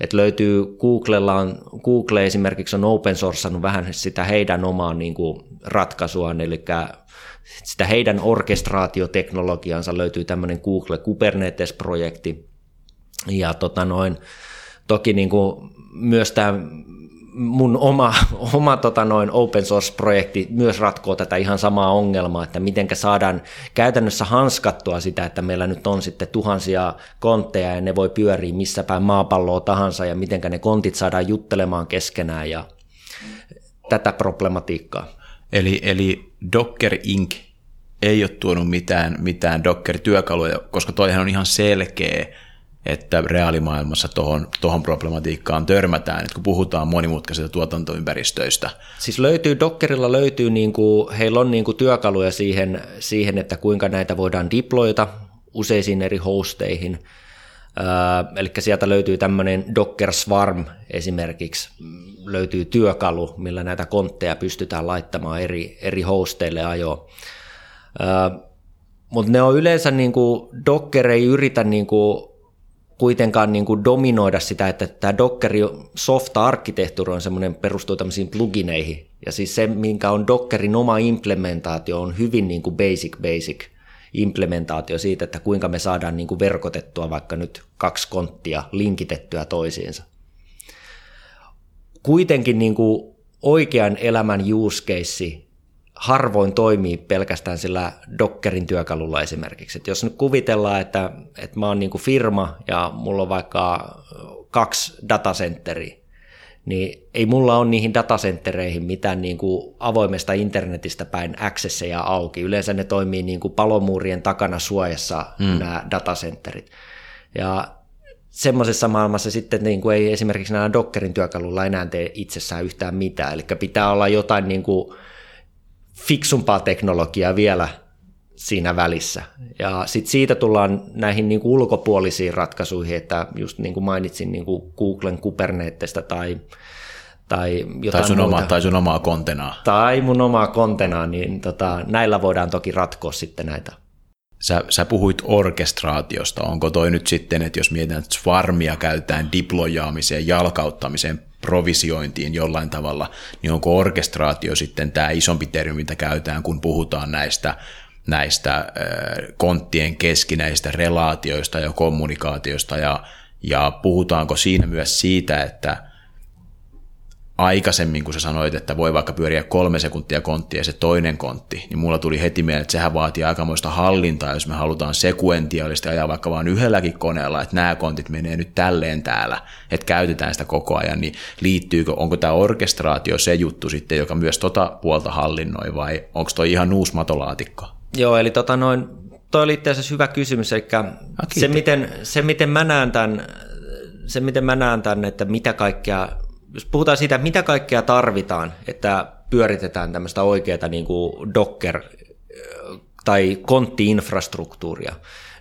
Et löytyy Googlella on, Google esimerkiksi on open sourceannut vähän sitä heidän omaa niin kuin ratkaisuaan, eli sitä heidän orkestraatioteknologiansa löytyy tämmöinen Google Kubernetes-projekti, ja tota noin, Toki niin kuin myös tämä mun oma, [LAUGHS] oma tota noin open source-projekti myös ratkoo tätä ihan samaa ongelmaa, että miten saadaan käytännössä hanskattua sitä, että meillä nyt on sitten tuhansia kontteja ja ne voi pyöriä missä päin maapalloa tahansa ja miten ne kontit saadaan juttelemaan keskenään ja tätä problematiikkaa. Eli, eli Docker Inc. ei ole tuonut mitään, mitään Docker-työkaluja, koska toihan on ihan selkeä että reaalimaailmassa tuohon, tohon problematiikkaan törmätään, että kun puhutaan monimutkaisista tuotantoympäristöistä. Siis löytyy, Dockerilla löytyy, niin kuin, heillä on niin kuin työkaluja siihen, siihen, että kuinka näitä voidaan deployta useisiin eri hosteihin. Äh, eli sieltä löytyy tämmöinen Docker Swarm esimerkiksi, löytyy työkalu, millä näitä kontteja pystytään laittamaan eri, eri hosteille ajoon. Äh, Mutta ne on yleensä, niin kuin, Docker ei yritä niin kuin, kuitenkaan niin kuin dominoida sitä, että tämä Dockeri softa-arkkitehtuuri on semmoinen, perustuu tämmöisiin plugineihin. Ja siis se, minkä on Dockerin oma implementaatio, on hyvin niin kuin basic basic implementaatio siitä, että kuinka me saadaan niin kuin verkotettua vaikka nyt kaksi konttia linkitettyä toisiinsa. Kuitenkin niin kuin oikean elämän use case harvoin toimii pelkästään sillä Dockerin työkalulla esimerkiksi. Et jos nyt kuvitellaan, että, että mä oon niin firma ja mulla on vaikka kaksi datacenteriä, niin ei mulla ole niihin datacentereihin mitään niin kuin avoimesta internetistä päin accesseja auki. Yleensä ne toimii niin kuin palomuurien takana suojassa mm. nämä datacenterit. Ja semmoisessa maailmassa sitten niin kuin ei esimerkiksi nämä Dockerin työkalulla enää tee itsessään yhtään mitään. Eli pitää olla jotain niin kuin fiksumpaa teknologiaa vielä siinä välissä. Ja sitten siitä tullaan näihin niin kuin ulkopuolisiin ratkaisuihin, että just niin kuin mainitsin niin kuin Googlen Kubernetesta tai tai jotain tai sun, muuta. oma, tai sun omaa kontenaa. Tai mun omaa kontenaa, niin tota, näillä voidaan toki ratkoa sitten näitä. Sä, sä puhuit orkestraatiosta. Onko toi nyt sitten, että jos mietitään, että Swarmia käytetään diplojaamiseen, jalkauttamiseen, provisiointiin jollain tavalla, niin onko orkestraatio sitten tämä isompi termi, mitä käytetään, kun puhutaan näistä näistä konttien keskinäistä relaatioista ja kommunikaatioista, ja, ja puhutaanko siinä myös siitä, että aikaisemmin, kun sä sanoit, että voi vaikka pyöriä kolme sekuntia konttia ja se toinen kontti, niin mulla tuli heti mieleen, että sehän vaatii aikamoista hallintaa, jos me halutaan sekuentiaalisesti ajaa vaikka vain yhdelläkin koneella, että nämä kontit menee nyt tälleen täällä, että käytetään sitä koko ajan, niin liittyykö, onko tämä orkestraatio se juttu sitten, joka myös tota puolta hallinnoi, vai onko toi ihan uusi matolaatikko? Joo, eli tota noin, toi oli itse asiassa hyvä kysymys, eli se miten, se miten mä näen tämän, se miten mä näen tämän, että mitä kaikkea jos puhutaan siitä, mitä kaikkea tarvitaan, että pyöritetään tämmöistä oikeaa niin kuin Docker tai kontti-infrastruktuuria,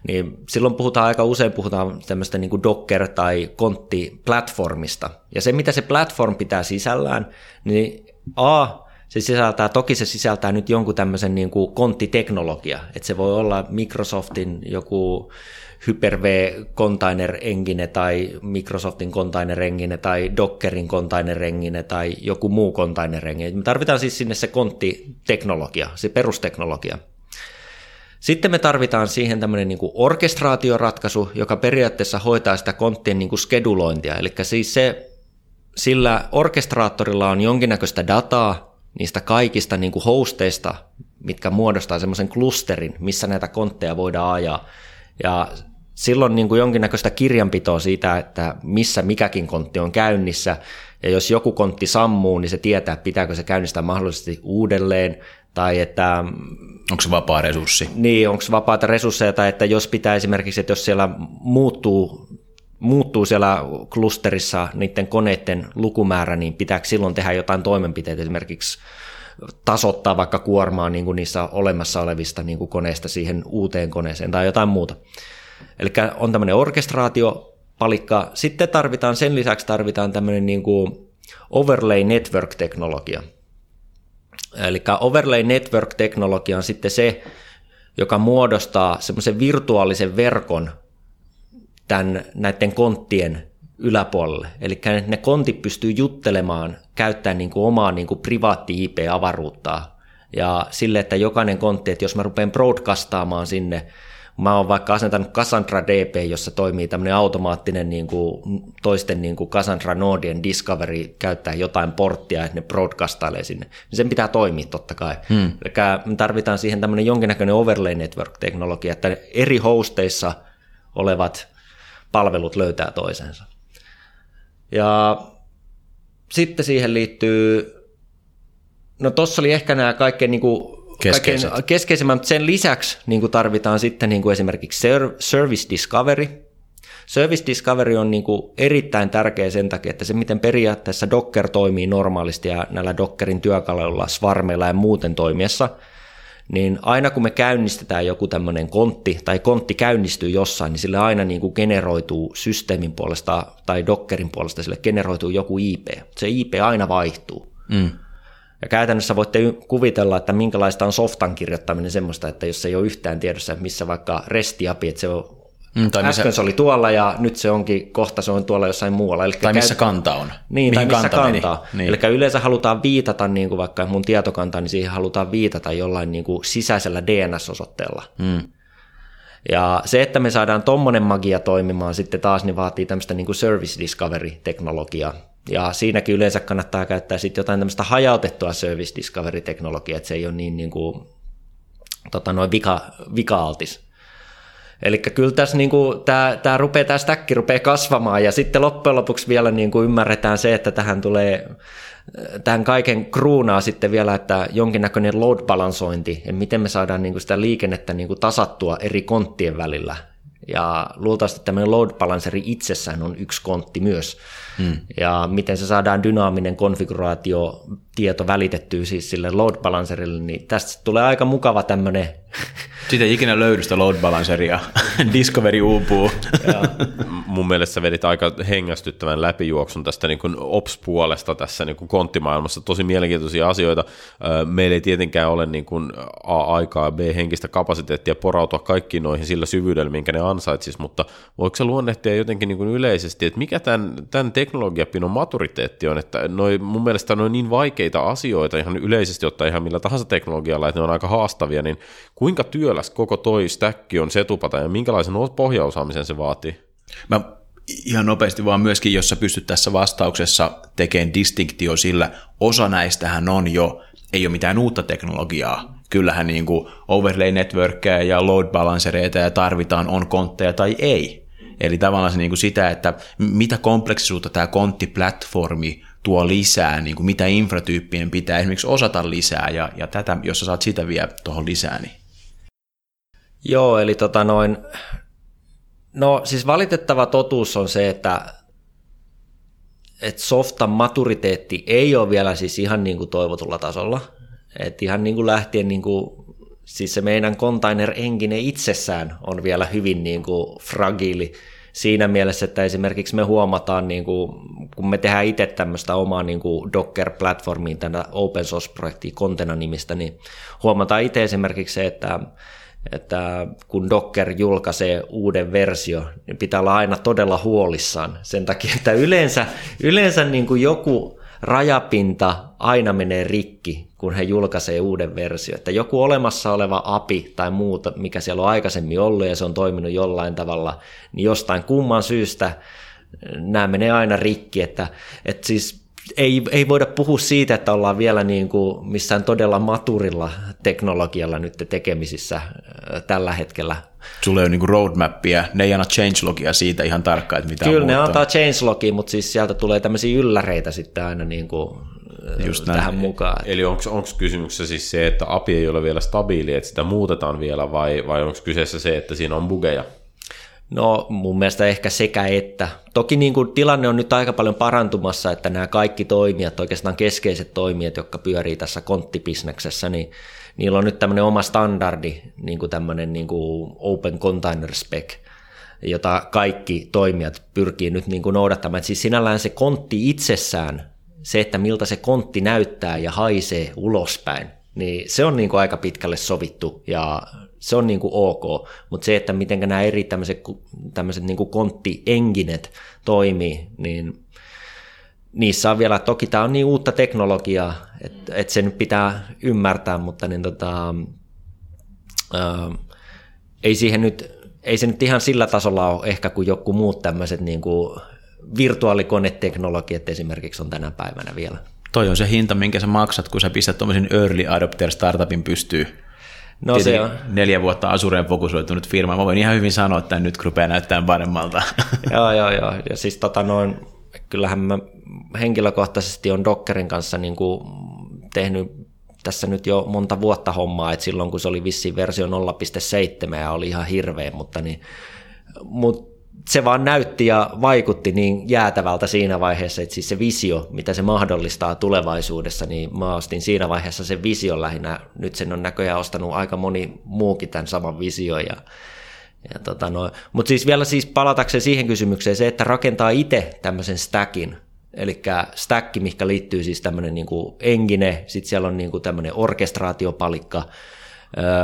niin silloin puhutaan aika usein puhutaan tämmöistä niin kuin Docker- tai kontti-platformista. Ja se, mitä se platform pitää sisällään, niin A, se sisältää, toki se sisältää nyt jonkun tämmöisen niin kuin konttiteknologia, että se voi olla Microsoftin joku Hyper-V Container Engine tai Microsoftin Container Engine tai Dockerin Container Engine tai joku muu Container Engine. Me tarvitaan siis sinne se konttiteknologia, se perusteknologia. Sitten me tarvitaan siihen tämmöinen niin orkestraatioratkaisu, joka periaatteessa hoitaa sitä konttien niin skedulointia. Eli siis se, sillä orkestraattorilla on jonkinnäköistä dataa niistä kaikista niin kuin hosteista, mitkä muodostaa semmoisen klusterin, missä näitä kontteja voidaan ajaa. Ja silloin niin kuin jonkinnäköistä kirjanpitoa siitä, että missä mikäkin kontti on käynnissä, ja jos joku kontti sammuu, niin se tietää, pitääkö se käynnistää mahdollisesti uudelleen, tai että... Onko se vapaa resurssi? Niin, onko vapaata resursseja, tai että jos pitää esimerkiksi, että jos siellä muuttuu, muuttuu siellä klusterissa niiden koneiden lukumäärä, niin pitääkö silloin tehdä jotain toimenpiteitä, esimerkiksi tasoittaa vaikka kuormaa niin kuin niissä olemassa olevista niin kuin koneista siihen uuteen koneeseen tai jotain muuta. Eli on tämmöinen orkestraatiopalikka. Sitten tarvitaan, sen lisäksi tarvitaan tämmöinen niin kuin overlay network-teknologia. Eli overlay network-teknologia on sitten se, joka muodostaa semmoisen virtuaalisen verkon tämän, näiden konttien yläpuolelle. Eli ne kontit pystyy juttelemaan, käyttäen niin kuin omaa niin kuin privaatti IP-avaruutta ja sille, että jokainen kontti, että jos mä rupean broadcastaamaan sinne Mä oon vaikka asentanut Cassandra DP, jossa toimii tämmöinen automaattinen niin kuin, toisten niin kuin Cassandra Nodien Discovery käyttää jotain porttia, että ne broadcastailee sinne. Niin sen pitää toimia totta kai. Hmm. Eli me tarvitaan siihen tämmöinen jonkinnäköinen overlay network-teknologia, että eri hosteissa olevat palvelut löytää toisensa. Ja sitten siihen liittyy, no tuossa oli ehkä nämä kaikkein niin kuin Keskeiset. keskeisimmät, mutta sen lisäksi niin kuin tarvitaan sitten niin kuin esimerkiksi Service Discovery. Service Discovery on niin kuin erittäin tärkeä sen takia, että se miten periaatteessa Docker toimii normaalisti ja näillä Dockerin työkaluilla, Swarmeilla ja muuten toimiessa, niin aina kun me käynnistetään joku tämmöinen kontti tai kontti käynnistyy jossain, niin sille aina niin kuin generoituu systeemin puolesta tai Dockerin puolesta, sille generoituu joku IP. Se IP aina vaihtuu. Mm. Ja käytännössä voitte kuvitella, että minkälaista on softan kirjoittaminen semmoista, että jos ei ole yhtään tiedossa, missä vaikka restiapi, että se on Mm, tai Äsken missä... se oli tuolla ja nyt se onkin, kohta se on tuolla jossain muualla. Eli tai missä käy... kanta on. Niin, Mihin tai missä kanta kantaa. Niin. Eli yleensä halutaan viitata, niin kuin vaikka mun tietokanta, niin siihen halutaan viitata jollain niin kuin sisäisellä DNS-osoitteella. Mm. Ja se, että me saadaan tommonen magia toimimaan sitten taas, niin vaatii tämmöistä niin kuin service discovery-teknologiaa. Ja siinäkin yleensä kannattaa käyttää sitten jotain tämmöistä hajautettua service discovery-teknologiaa, että se ei ole niin, niin kuin, tota, noin vika, vika-altis. Eli kyllä tässä niin kuin, tämä, tämä, rupeaa, tämä stäkki rupeaa kasvamaan ja sitten loppujen lopuksi vielä niin kuin ymmärretään se, että tähän tulee tämän kaiken kruunaa sitten vielä, että jonkinnäköinen load balansointi, että miten me saadaan niin kuin sitä liikennettä niin kuin tasattua eri konttien välillä. Ja luultavasti tämmöinen load balanceri itsessään on yksi kontti myös. Hmm. Ja miten se saadaan dynaaminen konfiguraatio tieto välitettyä siis sille load balancerille, niin tästä tulee aika mukava tämmöinen Siitä ei ikinä löydy sitä load balanceria. [LAUGHS] Discovery uupuu. Mun mielestä vedit aika hengästyttävän läpijuoksun tästä niin kuin Ops-puolesta tässä niin kuin konttimaailmassa. Tosi mielenkiintoisia asioita. Meillä ei tietenkään ole niin kuin A aikaa B henkistä kapasiteettia porautua kaikkiin noihin sillä syvyydellä, minkä ne ansaitsis, mutta voiko se luonnehtia jotenkin niin kuin yleisesti, että mikä tämän, tämän teknologiapinon maturiteetti on, että noi, mun mielestä ne on niin vaikeita asioita ihan yleisesti ottaen ihan millä tahansa teknologialla, että ne on aika haastavia, niin kuinka työläs koko toi stäkki on setupata ja minkälaisen pohjaosaamisen se vaatii? Mä ihan nopeasti vaan myöskin, jos sä pystyt tässä vastauksessa tekemään distinktio sillä, osa näistähän on jo, ei ole mitään uutta teknologiaa. Kyllähän niin kuin overlay networkkeja ja load balancereita ja tarvitaan on kontteja tai ei. Eli tavallaan se niin kuin sitä, että mitä kompleksisuutta tämä konttiplatformi tuo lisää, niin kuin mitä infratyyppien pitää esimerkiksi osata lisää, ja, ja tätä, jos sä saat sitä vielä tuohon lisää, niin Joo, eli tota noin, no siis valitettava totuus on se, että, että softan maturiteetti ei ole vielä siis ihan niin kuin toivotulla tasolla. että ihan niin kuin lähtien niin kuin, siis se meidän container engine itsessään on vielä hyvin niin kuin fragiili siinä mielessä, että esimerkiksi me huomataan, niin kuin, kun me tehdään itse tämmöistä omaa niin kuin Docker-platformiin, tänä open source-projektia Contena-nimistä, niin huomataan itse esimerkiksi se, että että kun Docker julkaisee uuden versio, niin pitää olla aina todella huolissaan sen takia, että yleensä, yleensä niin kuin joku rajapinta aina menee rikki, kun he julkaisee uuden versio. Että joku olemassa oleva API tai muuta, mikä siellä on aikaisemmin ollut ja se on toiminut jollain tavalla, niin jostain kumman syystä nämä menee aina rikki. Että, että siis ei, ei voida puhua siitä, että ollaan vielä niin kuin missään todella maturilla teknologialla nyt tekemisissä tällä hetkellä. Sulla ei ole niin roadmappia, ne ei anna changelogia siitä ihan tarkkaan, että mitä Kyllä ne antaa changelogia, mutta siis sieltä tulee tämmöisiä ylläreitä sitten aina niin kuin Just tähän näin. mukaan. Eli onko kysymyksessä siis se, että API ei ole vielä stabiili, että sitä muutetaan vielä, vai, vai onko kyseessä se, että siinä on bugeja? No mun mielestä ehkä sekä että. Toki niin kuin tilanne on nyt aika paljon parantumassa, että nämä kaikki toimijat, oikeastaan keskeiset toimijat, jotka pyörii tässä konttipisneksessä, niin niillä on nyt tämmöinen oma standardi, niin kuin tämmöinen niin kuin open container spec, jota kaikki toimijat pyrkii nyt niin kuin noudattamaan. Et siis sinällään se kontti itsessään, se, että miltä se kontti näyttää ja haisee ulospäin, niin se on niin kuin aika pitkälle sovittu ja se on niin kuin ok, mutta se, että miten nämä eri tämmöiset, tämmöiset niin konttienginet toimii, niin niissä on vielä, toki tämä on niin uutta teknologiaa, että, että se nyt pitää ymmärtää, mutta niin tota, ää, ei siihen nyt, ei se nyt ihan sillä tasolla ole ehkä kuin joku muut tämmöiset niin kuin virtuaalikoneteknologiat esimerkiksi on tänä päivänä vielä. Toi on se hinta, minkä sä maksat, kun sä pistät tuommoisen early adopter startupin pystyy No se on. Neljä vuotta Asureen fokusoitunut firma. Mä voin ihan hyvin sanoa, että nyt rupeaa näyttämään paremmalta. [LAUGHS] joo, joo, joo. Ja siis tota noin, kyllähän mä henkilökohtaisesti on Dockerin kanssa niin kuin tehnyt tässä nyt jo monta vuotta hommaa, että silloin kun se oli vissiin versio 0.7 ja oli ihan hirveä, mutta, niin, mutta se vaan näytti ja vaikutti niin jäätävältä siinä vaiheessa, että siis se visio, mitä se mahdollistaa tulevaisuudessa, niin mä ostin siinä vaiheessa sen vision lähinnä. Nyt sen on näköjään ostanut aika moni muukin tämän saman vision. Ja, ja tota no, Mutta siis vielä siis palatakseen siihen kysymykseen, se, että rakentaa itse tämmöisen stackin, eli stack, mikä liittyy siis tämmöinen niin engine, sitten siellä on niin tämmöinen orkestraatiopalikka,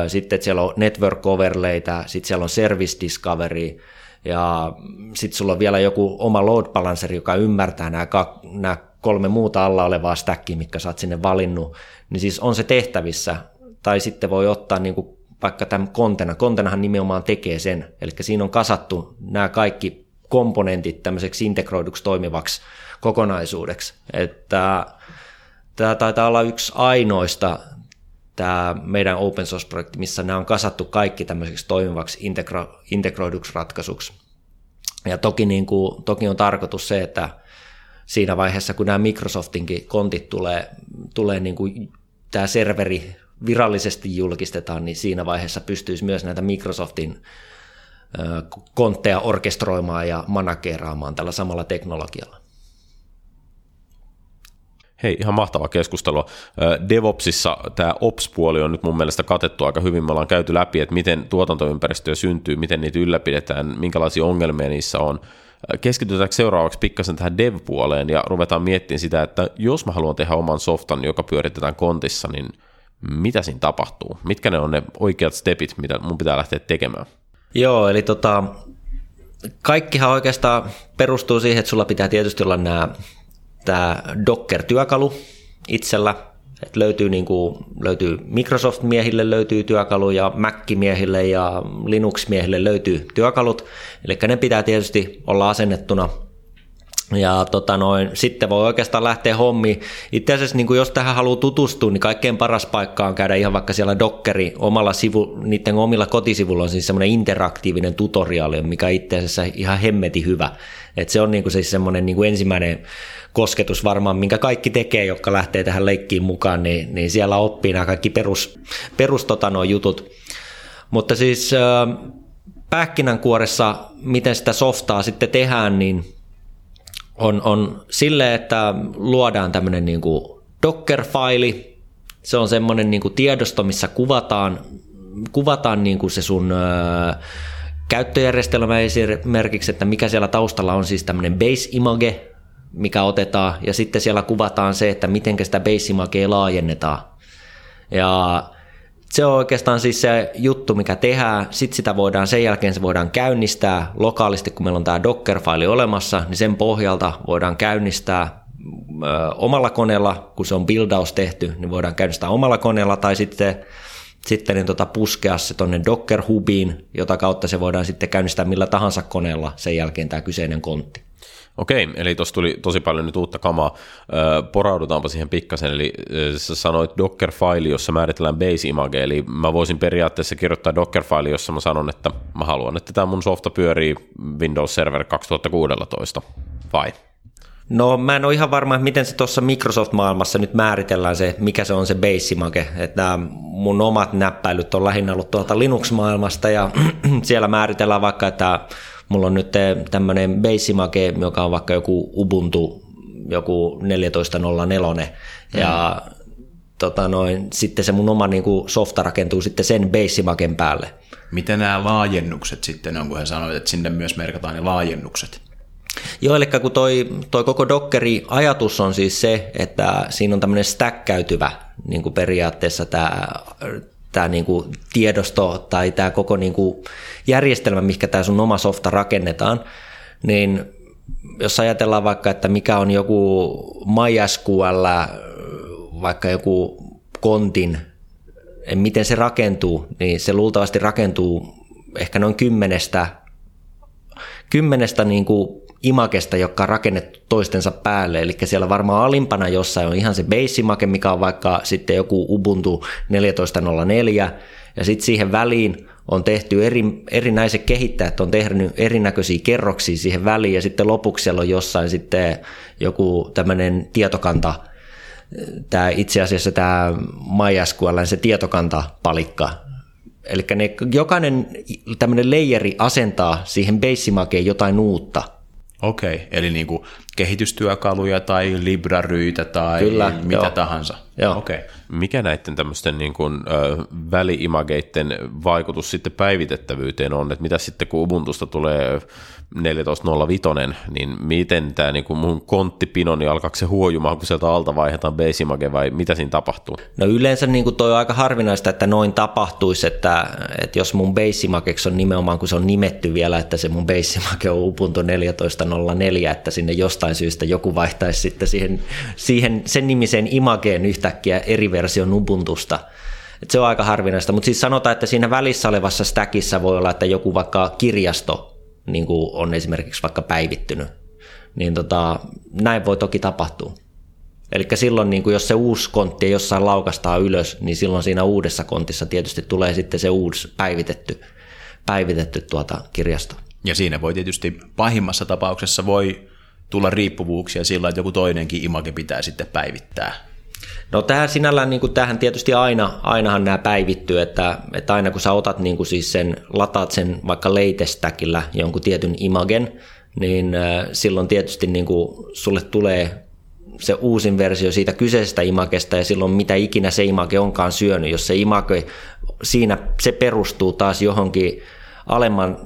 sitten että siellä on network overlaytä, sitten siellä on service discovery, ja sitten sulla on vielä joku oma load balanceri, joka ymmärtää nämä, nämä kolme muuta alla olevaa stackia, mitkä sä oot sinne valinnut, niin siis on se tehtävissä. Tai sitten voi ottaa niin kuin vaikka tämän kontena. Kontenahan nimenomaan tekee sen. Eli siinä on kasattu nämä kaikki komponentit tämmöiseksi integroiduksi toimivaksi kokonaisuudeksi. Että tämä taitaa olla yksi ainoista tämä meidän open source-projekti, missä nämä on kasattu kaikki tämmöiseksi toimivaksi integro, integroiduksi ratkaisuksi. Ja toki, niin kuin, toki on tarkoitus se, että siinä vaiheessa, kun nämä Microsoftinkin kontit tulee, tulee niin kuin tämä serveri virallisesti julkistetaan, niin siinä vaiheessa pystyisi myös näitä Microsoftin kontteja orkestroimaan ja manageraamaan tällä samalla teknologialla. Hei, ihan mahtava keskustelua. DevOpsissa tämä Ops-puoli on nyt mun mielestä katettu aika hyvin. Me ollaan käyty läpi, että miten tuotantoympäristöjä syntyy, miten niitä ylläpidetään, minkälaisia ongelmia niissä on. Keskitytäänkö seuraavaksi pikkasen tähän dev-puoleen ja ruvetaan miettimään sitä, että jos mä haluan tehdä oman softan, joka pyöritetään kontissa, niin mitä siinä tapahtuu? Mitkä ne on ne oikeat stepit, mitä mun pitää lähteä tekemään? Joo, eli tota, kaikkihan oikeastaan perustuu siihen, että sulla pitää tietysti olla nämä tämä Docker-työkalu itsellä, että löytyy, niin kuin, löytyy Microsoft-miehille löytyy työkalu ja Mac-miehille ja Linux-miehille löytyy työkalut, eli ne pitää tietysti olla asennettuna ja tota noin, sitten voi oikeastaan lähteä hommiin. Itse asiassa niin jos tähän haluaa tutustua, niin kaikkein paras paikka on käydä ihan vaikka siellä Dockeri omalla sivu, niiden omilla kotisivuilla on siis semmoinen interaktiivinen tutoriaali, mikä itse asiassa ihan hemmeti hyvä. Et se on niin kuin siis semmoinen niin kuin ensimmäinen kosketus varmaan, minkä kaikki tekee, jotka lähtee tähän leikkiin mukaan, niin, niin siellä oppii nämä kaikki perus, perus tota, jutut. Mutta siis äh, pähkinänkuoressa, miten sitä softaa sitten tehdään, niin on, on sille, että luodaan tämmöinen niin kuin Docker-faili. Se on semmoinen niin kuin tiedosto, missä kuvataan, kuvataan niin kuin se sun äh, käyttöjärjestelmä esimerkiksi, että mikä siellä taustalla on siis tämmöinen base image, mikä otetaan, ja sitten siellä kuvataan se, että miten sitä base imagea laajennetaan. Ja se on oikeastaan siis se juttu, mikä tehdään. Sitten sitä voidaan, sen jälkeen se voidaan käynnistää lokaalisti, kun meillä on tämä Docker-faili olemassa, niin sen pohjalta voidaan käynnistää omalla koneella, kun se on buildaus tehty, niin voidaan käynnistää omalla koneella tai sitten sitten niin tota puskea se tuonne Docker Hubiin, jota kautta se voidaan sitten käynnistää millä tahansa koneella sen jälkeen tämä kyseinen kontti. Okei, eli tuossa tuli tosi paljon nyt uutta kamaa. Poraudutaanpa siihen pikkasen, eli sä sanoit Docker-faili, jossa määritellään base image, eli mä voisin periaatteessa kirjoittaa Docker-faili, jossa mä sanon, että mä haluan, että tämä mun softa pyörii Windows Server 2016, vai? No mä en ole ihan varma, että miten se tuossa Microsoft-maailmassa nyt määritellään se, mikä se on se base image. Että mun omat näppäilyt on lähinnä ollut tuolta Linux-maailmasta ja [CLEARS THROAT] siellä määritellään vaikka, että Mulla on nyt tämmöinen Basemake, joka on vaikka joku Ubuntu, joku 14.04, mm. ja tota noin, sitten se mun oma niin kuin softa rakentuu sitten sen Basemaken päälle. Miten nämä laajennukset sitten on, kun hän sanoi, että sinne myös merkataan ne laajennukset? Joo, eli kun toi, toi koko Dockeri ajatus on siis se, että siinä on tämmöinen stäkkäytyvä niin kuin periaatteessa tämä tämä niinku tiedosto tai tämä koko niinku järjestelmä, mikä tämä sun oma softa rakennetaan, niin jos ajatellaan vaikka, että mikä on joku MySQL, vaikka joku kontin, miten se rakentuu, niin se luultavasti rakentuu ehkä noin kymmenestä, kymmenestä niin kuin imakesta, jotka on rakennettu toistensa päälle. Eli siellä varmaan alimpana jossain on ihan se base imake, mikä on vaikka sitten joku Ubuntu 14.04, ja sitten siihen väliin on tehty eri, erinäiset kehittäjät on tehnyt erinäköisiä kerroksia siihen väliin. Ja sitten lopuksi siellä on jossain sitten joku tämmöinen tietokanta, tämä itse asiassa tämä MySQL, se tietokanta-palikka, Eli ne, jokainen tämmöinen leijeri asentaa siihen Basemakeen jotain uutta – Okei, eli niin kuin kehitystyökaluja tai libraryitä tai Kyllä, mitä joo. tahansa. Joo. Okei. Mikä näiden tämmöisten niin kuin, ö, väliimageiden vaikutus sitten päivitettävyyteen on, että mitä sitten kun Ubuntusta tulee 14.05, niin miten tämä niin kuin mun konttipino, niin alkaako se huojumaan, kun sieltä alta vaihdetaan basemage vai mitä siinä tapahtuu? No yleensä niin kuin toi on aika harvinaista, että noin tapahtuisi, että, että jos mun basemageksi on nimenomaan, kun se on nimetty vielä, että se mun basemage on Ubuntu 14.04, että sinne jostain syystä joku vaihtaisi sitten siihen, siihen sen nimiseen imageen yhtäkkiä eri version Ubuntusta. Et se on aika harvinaista, mutta siis sanotaan, että siinä välissä olevassa stackissa voi olla, että joku vaikka kirjasto niin kuin on esimerkiksi vaikka päivittynyt. Niin tota, näin voi toki tapahtua. Eli silloin, niin kuin jos se uusi kontti jossain laukastaa ylös, niin silloin siinä uudessa kontissa tietysti tulee sitten se uusi päivitetty, päivitetty tuota kirjasto. Ja siinä voi tietysti pahimmassa tapauksessa voi tulla riippuvuuksia sillä, että joku toinenkin image pitää sitten päivittää. No tähän sinällään, niin kuin, tähän tietysti aina, ainahan nämä päivittyy, että, että aina kun sä otat niin kuin siis sen, lataat sen vaikka latestackillä jonkun tietyn imagen, niin äh, silloin tietysti niin kuin, sulle tulee se uusin versio siitä kyseisestä imagesta ja silloin mitä ikinä se image onkaan syönyt, jos se image siinä se perustuu taas johonkin alemman,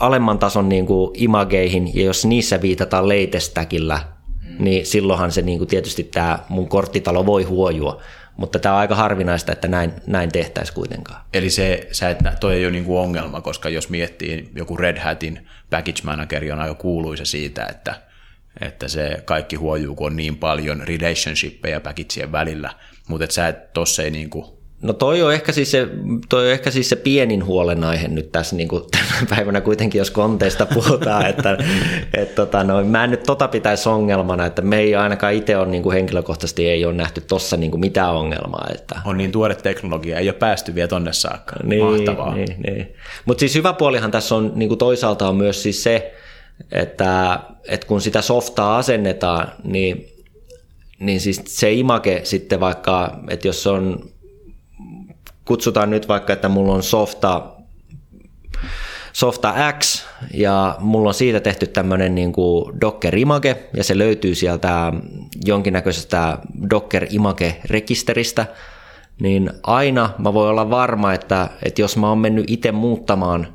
alemman tason niin kuin imageihin ja jos niissä viitataan leitestäkillä, niin silloinhan se niin kuin tietysti tämä mun korttitalo voi huojua. Mutta tämä on aika harvinaista, että näin, näin tehtäisiin kuitenkaan. Eli se, sä et, toi ei ole niinku ongelma, koska jos miettii joku Red Hatin package manageri on aika kuuluisa siitä, että, että se kaikki huojuu, kun on niin paljon relationshippeja packageen välillä, mutta sä et tossa ei niinku No toi on ehkä siis se, toi on ehkä siis se pienin huolenaihe nyt tässä niin kuin tänä päivänä kuitenkin, jos konteista puhutaan, [LAUGHS] että et tota, no, mä en nyt tota pitäisi ongelmana, että me ei ainakaan itse ole niin kuin henkilökohtaisesti ei ole nähty tossa niin kuin mitään ongelmaa. Että. On niin tuore teknologia, ei ole päästy vielä tonne saakka. Niin, Mahtavaa. Niin, niin. Mutta siis hyvä puolihan tässä on niin kuin toisaalta on myös siis se, että, että kun sitä softaa asennetaan, niin, niin siis se imake sitten vaikka, että jos on kutsutaan nyt vaikka, että mulla on softa, softa X ja mulla on siitä tehty tämmöinen niin kuin Docker Image ja se löytyy sieltä jonkinnäköisestä Docker Image-rekisteristä, niin aina mä voin olla varma, että, että jos mä oon mennyt itse muuttamaan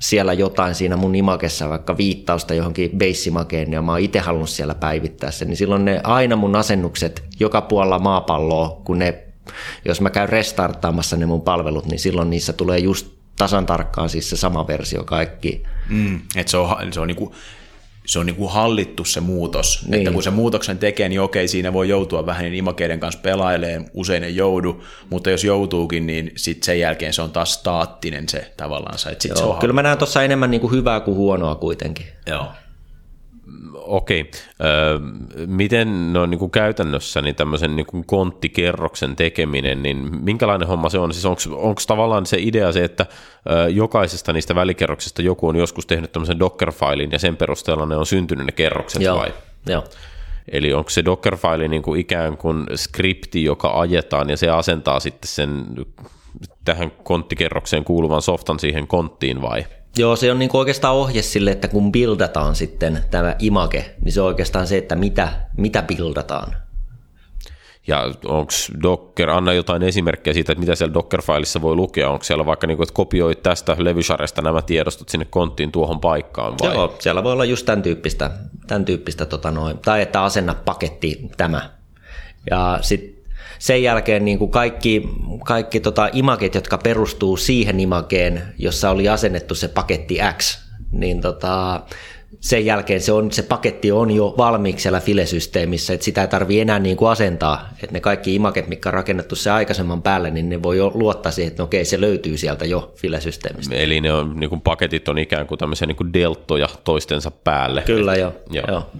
siellä jotain siinä mun imagessa, vaikka viittausta johonkin base ja mä oon itse halunnut siellä päivittää sen, niin silloin ne aina mun asennukset joka puolella maapalloa, kun ne jos mä käyn restarttaamassa ne mun palvelut, niin silloin niissä tulee just tasan tarkkaan siis se sama versio kaikki. Mm, että se on, se on niinku, se on niinku hallittu se muutos. Niin. Että kun se muutoksen tekee, niin okei, siinä voi joutua vähän niin imakeiden kanssa pelailemaan, usein ei joudu, mutta jos joutuukin, niin sitten sen jälkeen se on taas staattinen se tavallaan. Että sit Joo, se on kyllä mä näen tuossa enemmän niinku hyvää kuin huonoa kuitenkin. Joo okei, öö, miten no, niin kuin käytännössä niin tämmöisen niin kuin konttikerroksen tekeminen, niin minkälainen homma se on? Siis onko tavallaan se idea se, että jokaisesta niistä välikerroksista joku on joskus tehnyt tämmöisen Docker-failin ja sen perusteella ne on syntynyt ne kerrokset Joo. vai? Joo. Eli onko se Docker-faili niin kuin ikään kuin skripti, joka ajetaan ja se asentaa sitten sen tähän konttikerrokseen kuuluvan softan siihen konttiin vai? Joo, se on niin oikeastaan ohje sille, että kun buildataan sitten tämä image, niin se on oikeastaan se, että mitä, mitä buildataan. Ja onko Docker, anna jotain esimerkkejä siitä, että mitä siellä Docker-failissa voi lukea. Onko siellä vaikka, niin kuin, että kopioit tästä levysarjasta nämä tiedostot sinne konttiin tuohon paikkaan vai? Joo, siellä voi olla just tämän tyyppistä, tämän tyyppistä tota noin, tai että asenna paketti tämä. Ja sitten sen jälkeen niin kuin kaikki, kaikki tota imaget, jotka perustuu siihen imageen, jossa oli asennettu se paketti X, niin tota, sen jälkeen se, on, se paketti on jo valmiiksi siellä filesysteemissä, että sitä ei tarvitse enää niin kuin asentaa, että ne kaikki imaget, mikä on rakennettu se aikaisemman päälle, niin ne voi jo luottaa siihen, että no okei, se löytyy sieltä jo filesysteemistä. Eli ne on, niin kuin paketit on ikään kuin tämmöisiä niin kuin deltoja toistensa päälle. Kyllä jo. Joo. joo.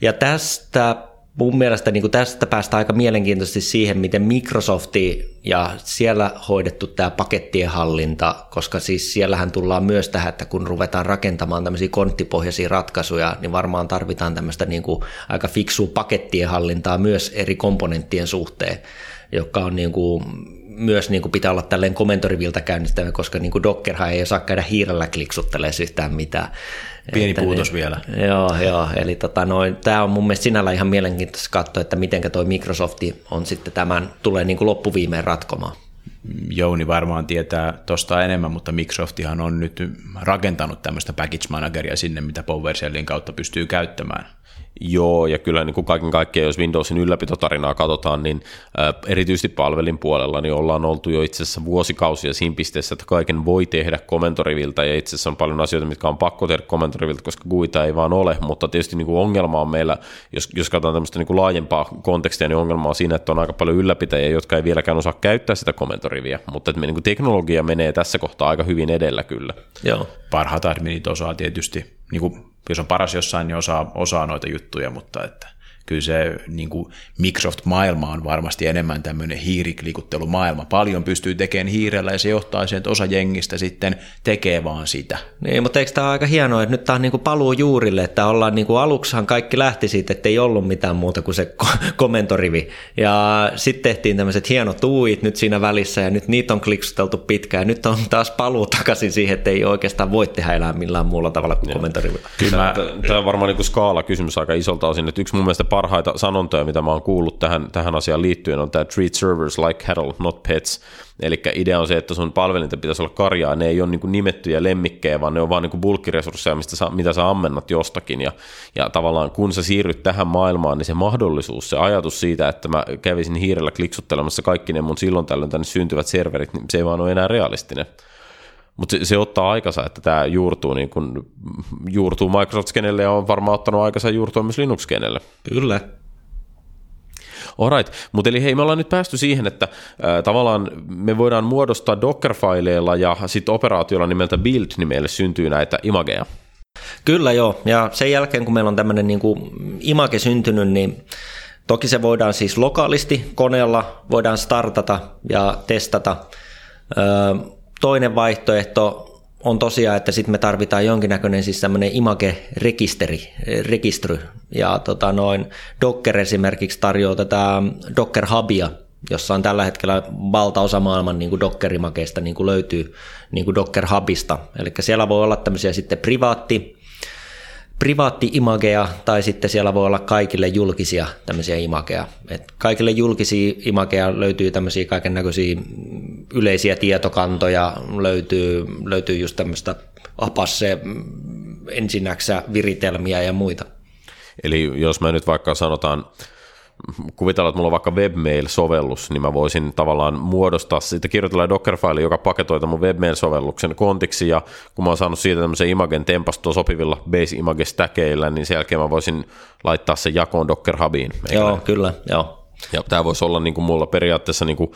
Ja tästä mun mielestä niin kuin tästä päästään aika mielenkiintoisesti siihen, miten Microsofti ja siellä hoidettu tämä pakettien hallinta, koska siis siellähän tullaan myös tähän, että kun ruvetaan rakentamaan tämmöisiä konttipohjaisia ratkaisuja, niin varmaan tarvitaan tämmöistä niin kuin aika fiksua pakettien hallintaa myös eri komponenttien suhteen, joka on niin kuin myös niin kuin pitää olla tälleen komentorivilta käynnistävä, koska niin kuin Dockerhan ei osaa käydä hiirellä kliksuttelemaan yhtään mitään. Pieni että, puutos niin, vielä. Joo, joo. Eli tota, noin, tämä on mun mielestä sinällä ihan mielenkiintoista katsoa, että miten toi Microsofti on sitten tämän, tulee niin kuin loppuviimeen ratkomaan. Jouni varmaan tietää tuosta enemmän, mutta Microsoftihan on nyt rakentanut tämmöistä package manageria sinne, mitä PowerShellin kautta pystyy käyttämään. Joo, ja kyllä niin kuin kaiken kaikkiaan, jos Windowsin ylläpitotarinaa katsotaan, niin erityisesti palvelin puolella niin ollaan oltu jo itse asiassa vuosikausia siinä pisteessä, että kaiken voi tehdä komentorivilta, ja itse asiassa on paljon asioita, mitkä on pakko tehdä komentorivilta, koska GUIta ei vaan ole, mutta tietysti niin kuin ongelma on meillä, jos, jos katsotaan tämmöistä niin kuin laajempaa kontekstia, niin ongelma on siinä, että on aika paljon ylläpitäjiä, jotka ei vieläkään osaa käyttää sitä komentoriviä, mutta että me, niin kuin teknologia menee tässä kohtaa aika hyvin edellä kyllä. Joo. Parhaat adminit osaa tietysti, niin kuin jos on paras jossain, niin osaa, osaa noita juttuja, mutta että kyllä se niin kuin Microsoft-maailma on varmasti enemmän tämmöinen hiiriklikuttelumaailma. Paljon pystyy tekemään hiirellä ja se johtaa siihen, että osa jengistä sitten tekee vaan sitä. Niin, mutta eikö tämä ole aika hienoa, että nyt tämä on niin kuin paluu juurille, että ollaan niin kuin aluksihan kaikki lähti siitä, että ei ollut mitään muuta kuin se komentorivi. Ja sitten tehtiin tämmöiset hienot tuuit nyt siinä välissä ja nyt niitä on kliksuteltu pitkään. Nyt on taas paluu takaisin siihen, että ei oikeastaan voi tehdä enää millään muulla tavalla kuin komentorivi. Kyllä mä... Tämä on varmaan niin skaala kysymys aika isolta osin, että yksi mun mielestä parhaita sanontoja, mitä mä oon kuullut tähän, tähän asiaan liittyen, on tämä treat servers like cattle, not pets. Eli idea on se, että sun palvelinta pitäisi olla karjaa, ne ei ole niin nimettyjä lemmikkejä, vaan ne on vaan niin bulkkiresursseja, mistä sä, mitä sä ammennat jostakin. Ja, ja tavallaan kun sä siirryt tähän maailmaan, niin se mahdollisuus, se ajatus siitä, että mä kävisin hiirellä kliksuttelemassa kaikki ne mun silloin tällöin tänne syntyvät serverit, niin se ei vaan ole enää realistinen. Mutta se, se, ottaa aikansa, että tämä juurtuu, niin kun, juurtuu Microsoft-skenelle ja on varmaan ottanut aikansa juurtua myös Linux-skenelle. Kyllä. Alright, mutta eli hei, me ollaan nyt päästy siihen, että äh, tavallaan me voidaan muodostaa Docker-faileilla ja sitten operaatiolla nimeltä build, niin meille syntyy näitä imageja. Kyllä joo, ja sen jälkeen kun meillä on tämmöinen niin image syntynyt, niin toki se voidaan siis lokaalisti koneella, voidaan startata ja testata. Toinen vaihtoehto on tosiaan, että sitten me tarvitaan jonkinnäköinen siis tämmöinen image-rekisteri, registry. Ja tota noin, Docker esimerkiksi tarjoaa tätä Docker Hubia, jossa on tällä hetkellä valtaosa maailman niin kuin Docker-imageista niin kuin löytyy niin kuin Docker Hubista. Eli siellä voi olla tämmöisiä sitten privaatti privaatti-imageja tai sitten siellä voi olla kaikille julkisia tämmöisiä imageja. Et kaikille julkisia imageja löytyy tämmöisiä kaiken näköisiä yleisiä tietokantoja, löytyy, löytyy just tämmöistä apasse ensinnäksä viritelmiä ja muita. Eli jos mä nyt vaikka sanotaan kuvitella, että mulla on vaikka webmail-sovellus, niin mä voisin tavallaan muodostaa siitä, kirjoitella Dockerfile, joka paketoi mun webmail-sovelluksen kontiksi, ja kun mä oon saanut siitä tämmöisen imagen tempastua sopivilla base image stackeillä, niin sen jälkeen mä voisin laittaa sen jakoon Docker Hubiin. Joo, näin? kyllä, joo. Ja tämä voisi olla niin kuin mulla periaatteessa niin kuin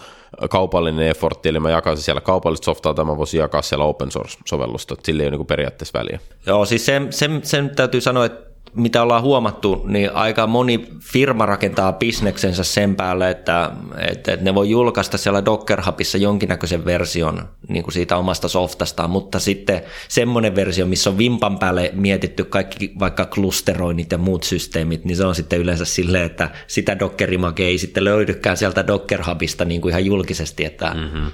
kaupallinen effortti, eli mä jakaisin siellä kaupallista softaa, tai mä voisin jakaa siellä open source-sovellusta, sillä ei ole niin kuin periaatteessa väliä. Joo, siis sen, sen, sen täytyy sanoa, että mitä ollaan huomattu, niin aika moni firma rakentaa bisneksensä sen päälle, että, että ne voi julkaista siellä Docker Hubissa jonkinnäköisen version niin kuin siitä omasta softastaan, mutta sitten semmoinen versio, missä on vimpan päälle mietitty kaikki vaikka klusteroinnit ja muut systeemit, niin se on sitten yleensä silleen, että sitä docker ei sitten löydykään sieltä Docker Hubista niin kuin ihan julkisesti, että mm-hmm.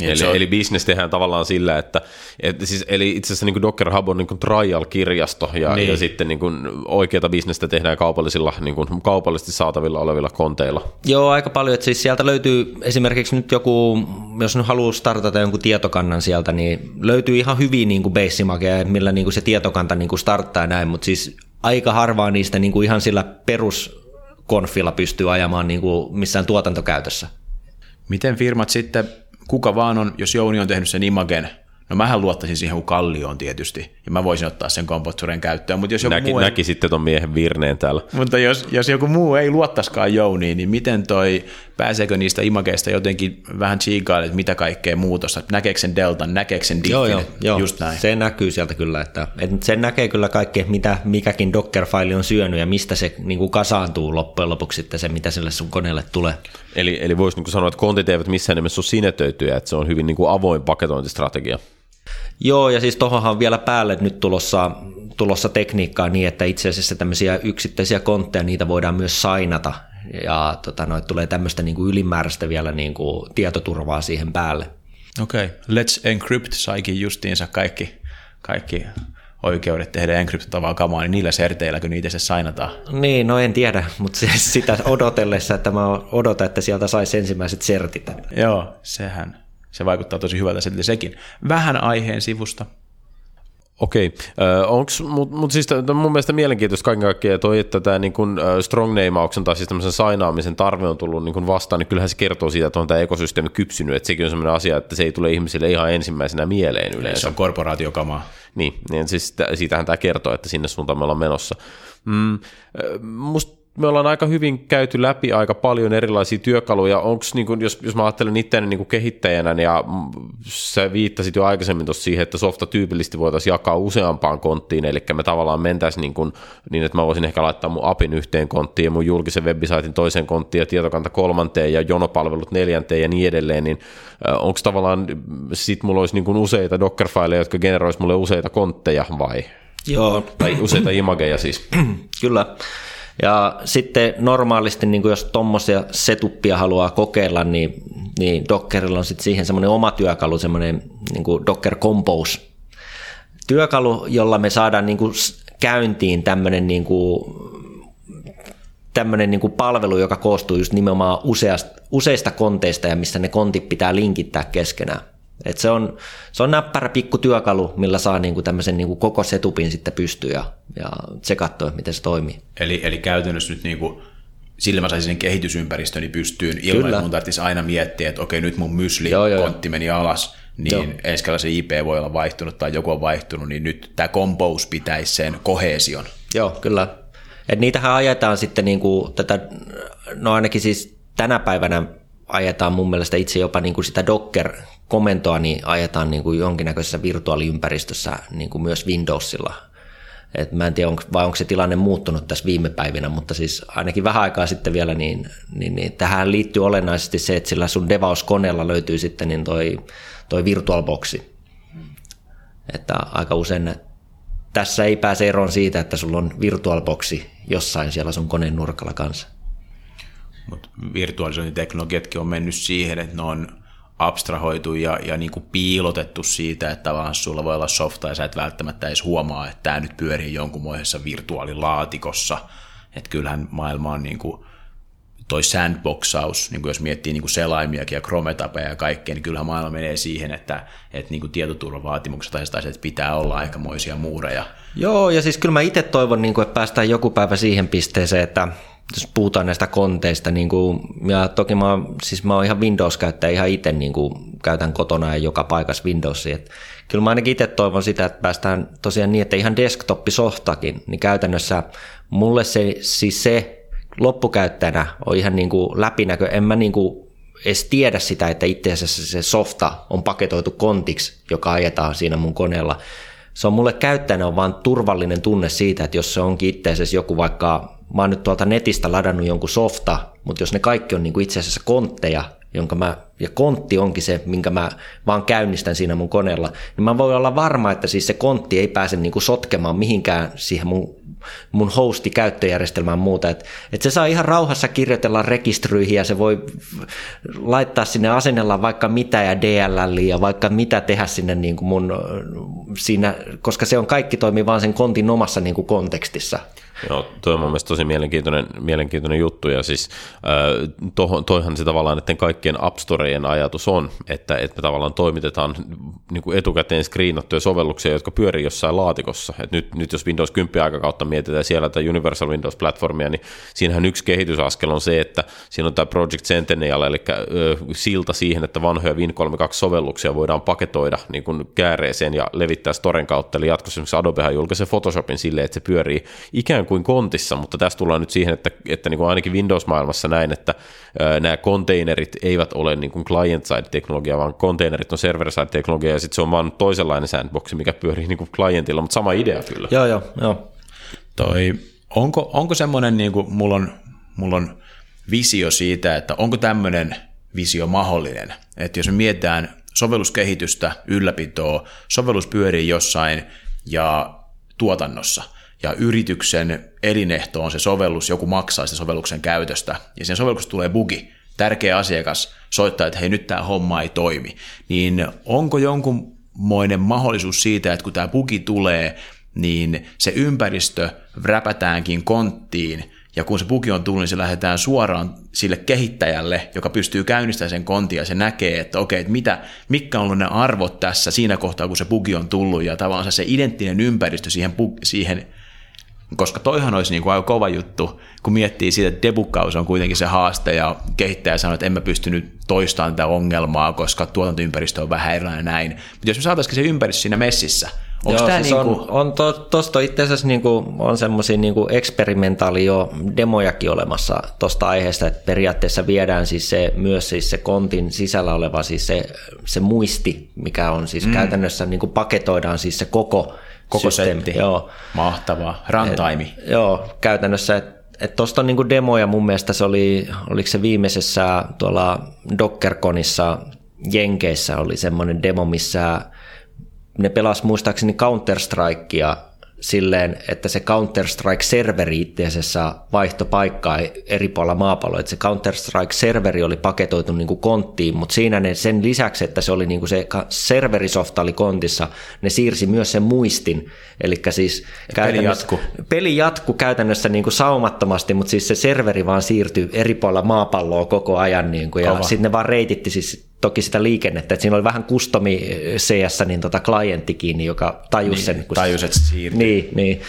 Niin, eli, on... eli business tehdään tavallaan sillä, että, että siis, eli itse asiassa niin Docker Hub on niin trial-kirjasto ja, niin. ja sitten niin kuin oikeata bisnestä tehdään kaupallisilla, niin kuin kaupallisesti saatavilla olevilla konteilla. Joo, aika paljon. Että siis sieltä löytyy esimerkiksi nyt joku, jos nyt haluaa startata jonkun tietokannan sieltä, niin löytyy ihan hyviä niin kuin base millä niin kuin se tietokanta niin kuin starttaa näin, mutta siis aika harvaa niistä niin kuin ihan sillä peruskonfilla pystyy ajamaan niin kuin missään tuotantokäytössä. Miten firmat sitten kuka vaan on, jos Jouni on tehnyt sen imagen, no mähän luottaisin siihen kuin kallioon tietysti, ja mä voisin ottaa sen kompotturen käyttöön. Mutta jos joku Näki, muu ei, näki sitten ton miehen virneen täällä. Mutta jos, jos joku muu ei luottaskaan Jouniin, niin miten toi, pääseekö niistä imageista jotenkin vähän chiikaille, että mitä kaikkea muutosta, näkeekö sen deltan, näkeekö sen diffin, joo, joo, joo, just näin. se näkyy sieltä kyllä, että, että sen näkee kyllä kaikki, mitä mikäkin Docker-faili on syönyt ja mistä se niin kuin kasaantuu loppujen lopuksi sitten se, mitä sille sun koneelle tulee. Eli, eli voisi niin sanoa, että kontit eivät missään nimessä ole sinetöityjä, että se on hyvin niin kuin avoin paketointistrategia. Joo, ja siis tuohonhan vielä päälle nyt tulossa, tulossa tekniikkaa niin, että itse asiassa tämmöisiä yksittäisiä kontteja, niitä voidaan myös sainata, ja tota, noit tulee tämmöistä niin kuin ylimääräistä vielä niin kuin tietoturvaa siihen päälle. Okei, okay. Let's Encrypt saikin justiinsa kaikki, kaikki oikeudet tehdä enkryptoitavaa kamaa, niin niillä serteillä, kun niitä se sainataan. Niin, no en tiedä, mutta [LAUGHS] sitä odotellessa, että mä odotan, että sieltä saisi ensimmäiset sertit. Joo, sehän, se vaikuttaa tosi hyvältä silti sekin. Vähän aiheen sivusta. Okei, okay. mutta mut siis mun mielestä mielenkiintoista kaiken kaikkiaan toi, että tämä niin kun, strong nameauksen tai siis tämmöisen sainaamisen tarve on tullut niin kun vastaan, niin kyllähän se kertoo siitä, että on tämä ekosysteemi kypsynyt, että sekin on semmoinen asia, että se ei tule ihmisille ihan ensimmäisenä mieleen yleensä. Se on korporaatiokamaa. Niin, niin siis siitähän tämä kertoo, että sinne suuntaan me ollaan menossa. Mm, musta me ollaan aika hyvin käyty läpi aika paljon erilaisia työkaluja. Onko, niin kuin, jos, jos mä ajattelen itseäni niin kehittäjänä, ja sä viittasit jo aikaisemmin tuossa siihen, että softa tyypillisesti voitaisiin jakaa useampaan konttiin, eli me tavallaan mentäisiin niin, kuin, niin että mä voisin ehkä laittaa mun apin yhteen konttiin ja mun julkisen webisaitin toiseen konttiin ja tietokanta kolmanteen ja jonopalvelut neljänteen ja niin edelleen, niin onko tavallaan, sit mulla olisi niin useita Dockerfileja, jotka generoisi mulle useita kontteja vai? Joo. Tai useita imageja siis. [CLEARS THROAT] Kyllä. Ja sitten normaalisti, niin kuin jos tuommoisia setuppia haluaa kokeilla, niin, niin Dockerilla on sitten siihen semmoinen oma työkalu, semmoinen niin kuin Docker Compose työkalu, jolla me saadaan niin kuin käyntiin tämmöinen niin kuin, tämmöinen niin kuin palvelu, joka koostuu just nimenomaan useasta, useista konteista ja missä ne kontit pitää linkittää keskenään. Et se, on, se on näppärä pikku työkalu, millä saa niinku tämmöisen niinku koko setupin sitten pystyä ja, ja tsekattua, miten se toimii. Eli, eli käytännössä nyt niinku, sillä mä saisin sen kehitysympäristöni pystyyn ilman, että mun tarvitsisi aina miettiä, että okei, nyt mun mysli-kontti meni alas, niin ensi se IP voi olla vaihtunut tai joku on vaihtunut, niin nyt tämä compose pitäisi sen kohesion. Joo, kyllä. Et niitähän ajetaan sitten niinku tätä, no ainakin siis tänä päivänä ajetaan mun mielestä itse jopa niin kuin sitä Docker-komentoa, niin ajetaan niin kuin jonkinnäköisessä virtuaaliympäristössä niin kuin myös Windowsilla. Et mä en tiedä, onko, vai onko se tilanne muuttunut tässä viime päivinä, mutta siis ainakin vähän aikaa sitten vielä, niin, niin, niin tähän liittyy olennaisesti se, että sillä sun devaus-koneella löytyy sitten niin toi, toi VirtualBoxi. Että aika usein tässä ei pääse eroon siitä, että sulla on VirtualBoxi jossain siellä sun koneen nurkalla kanssa. Mutta virtualisointiteknologiatkin on mennyt siihen, että ne on abstrahoitu ja, ja niin kuin piilotettu siitä, että tavallaan sulla voi olla softa ja sä et välttämättä edes huomaa, että tämä nyt pyörii jonkunmoisessa virtuaalilaatikossa. Että kyllähän maailma on niin kuin, toi sandboxaus, niin kuin jos miettii niin kuin selaimiakin ja chrometapeja ja kaikkea, niin kyllähän maailma menee siihen, että, että niin kuin tietoturvavaatimukset tai että pitää olla aikamoisia muureja. Joo, ja siis kyllä mä itse toivon, niin kuin, että päästään joku päivä siihen pisteeseen, että jos puhutaan näistä konteista, niin kuin, ja toki mä, siis mä oon ihan Windows-käyttäjä ihan itse niin kuin, käytän kotona ja joka paikassa Windowsia. Et kyllä mä ainakin itse toivon sitä, että päästään tosiaan niin, että ihan desktop-softakin, niin käytännössä mulle se, siis se loppukäyttäjänä on ihan niin kuin läpinäkö. En mä niin kuin edes tiedä sitä, että itse asiassa se softa on paketoitu kontiksi, joka ajetaan siinä mun koneella. Se on mulle käyttäjänä on vaan turvallinen tunne siitä, että jos se onkin itse asiassa joku vaikka mä oon nyt tuolta netistä ladannut jonkun softa, mutta jos ne kaikki on niin kuin itse asiassa kontteja, jonka mä, ja kontti onkin se, minkä mä vaan käynnistän siinä mun koneella, niin mä voin olla varma, että siis se kontti ei pääse niin kuin sotkemaan mihinkään siihen mun, mun hosti käyttöjärjestelmään muuta. Että et se saa ihan rauhassa kirjoitella rekisteryihin ja se voi laittaa sinne asennella vaikka mitä ja DLL ja vaikka mitä tehdä sinne niin kuin mun, siinä, koska se on kaikki toimii vaan sen kontin omassa niin kuin kontekstissa. Joo, toi on mun mielestä tosi mielenkiintoinen, mielenkiintoinen juttu, ja siis äh, tohon, toihan se tavallaan että kaikkien App Storejen ajatus on, että, että me tavallaan toimitetaan niin kuin etukäteen screenattuja sovelluksia, jotka pyörii jossain laatikossa. Et nyt, nyt jos Windows 10 aikakautta mietitään siellä tätä Universal Windows-platformia, niin siinähän yksi kehitysaskel on se, että siinä on tämä Project Centennial, eli ö, silta siihen, että vanhoja Win32-sovelluksia voidaan paketoida niin kuin kääreeseen ja levittää Storen kautta, eli jatkossa esimerkiksi Adobehan julkaisee Photoshopin silleen, että se pyörii ikään kuin kuin kontissa, mutta tässä tullaan nyt siihen, että, että niin kuin ainakin Windows-maailmassa näin, että ää, nämä konteinerit eivät ole niin kuin client-side-teknologia, vaan konteinerit on server-side-teknologia, ja sitten se on vaan toisenlainen sandbox, mikä pyörii niin kuin clientilla, mutta sama idea kyllä. Joo, joo, joo. Toi, onko, onko semmoinen, niin kuin, mulla on, mulla on visio siitä, että onko tämmöinen visio mahdollinen, että jos me mietitään sovelluskehitystä, ylläpitoa, sovellus pyörii jossain ja tuotannossa – ja yrityksen elinehto on se sovellus, joku maksaa sitä sovelluksen käytöstä, ja sen sovelluksesta tulee bugi, tärkeä asiakas soittaa, että hei nyt tämä homma ei toimi, niin onko jonkunmoinen mahdollisuus siitä, että kun tämä bugi tulee, niin se ympäristö räpätäänkin konttiin, ja kun se bugi on tullut, niin se lähdetään suoraan sille kehittäjälle, joka pystyy käynnistämään sen kontin ja se näkee, että okei, että mitä, mitkä on ollut ne arvot tässä siinä kohtaa, kun se bugi on tullut. Ja tavallaan se identtinen ympäristö siihen, siihen koska toihan olisi niin kuin aika kova juttu, kun miettii siitä, että debukkaus on kuitenkin se haaste ja kehittäjä sanoo, että en mä pystynyt toistamaan tätä ongelmaa, koska tuotantoympäristö on vähän erilainen näin. Mutta jos me saataisiin se ympäristö siinä messissä Onko Joo, tämä siis niinku, on, on to, tosta itse asiassa niinku, on semmoisia niinku eksperimentaali jo demojakin olemassa tuosta aiheesta, että periaatteessa viedään siis se, myös siis se kontin sisällä oleva siis se, se muisti, mikä on siis mm. käytännössä niinku paketoidaan siis se koko, koko systeemi. setti? Joo. Mahtavaa. Runtime. Et, joo, käytännössä, että et tuosta on niinku demoja mun mielestä se oli, oliko se viimeisessä tuolla Dockerconissa Jenkeissä oli semmoinen demo, missä ne pelas muistaakseni Counter-Strikea silleen, että se Counter-Strike-serveri itse asiassa vaihtoi paikkaa eri puolilla maapalloa. Että se Counter-Strike-serveri oli paketoitu niin kuin konttiin, mutta siinä ne sen lisäksi, että se oli niin kuin se serverisofta oli kontissa, ne siirsi myös sen muistin. Eli siis peli jatku. Peli jatku käytännössä niin kuin saumattomasti, mutta siis se serveri vaan siirtyi eri puolilla maapalloa koko ajan. Niin kuin, ja sitten ne vaan reititti siis toki sitä liikennettä, että siinä oli vähän kustomi CS, niin tota klientti kiinni, joka tajusi niin, sen. Kun tajus, että siirtyy. Niin, niin.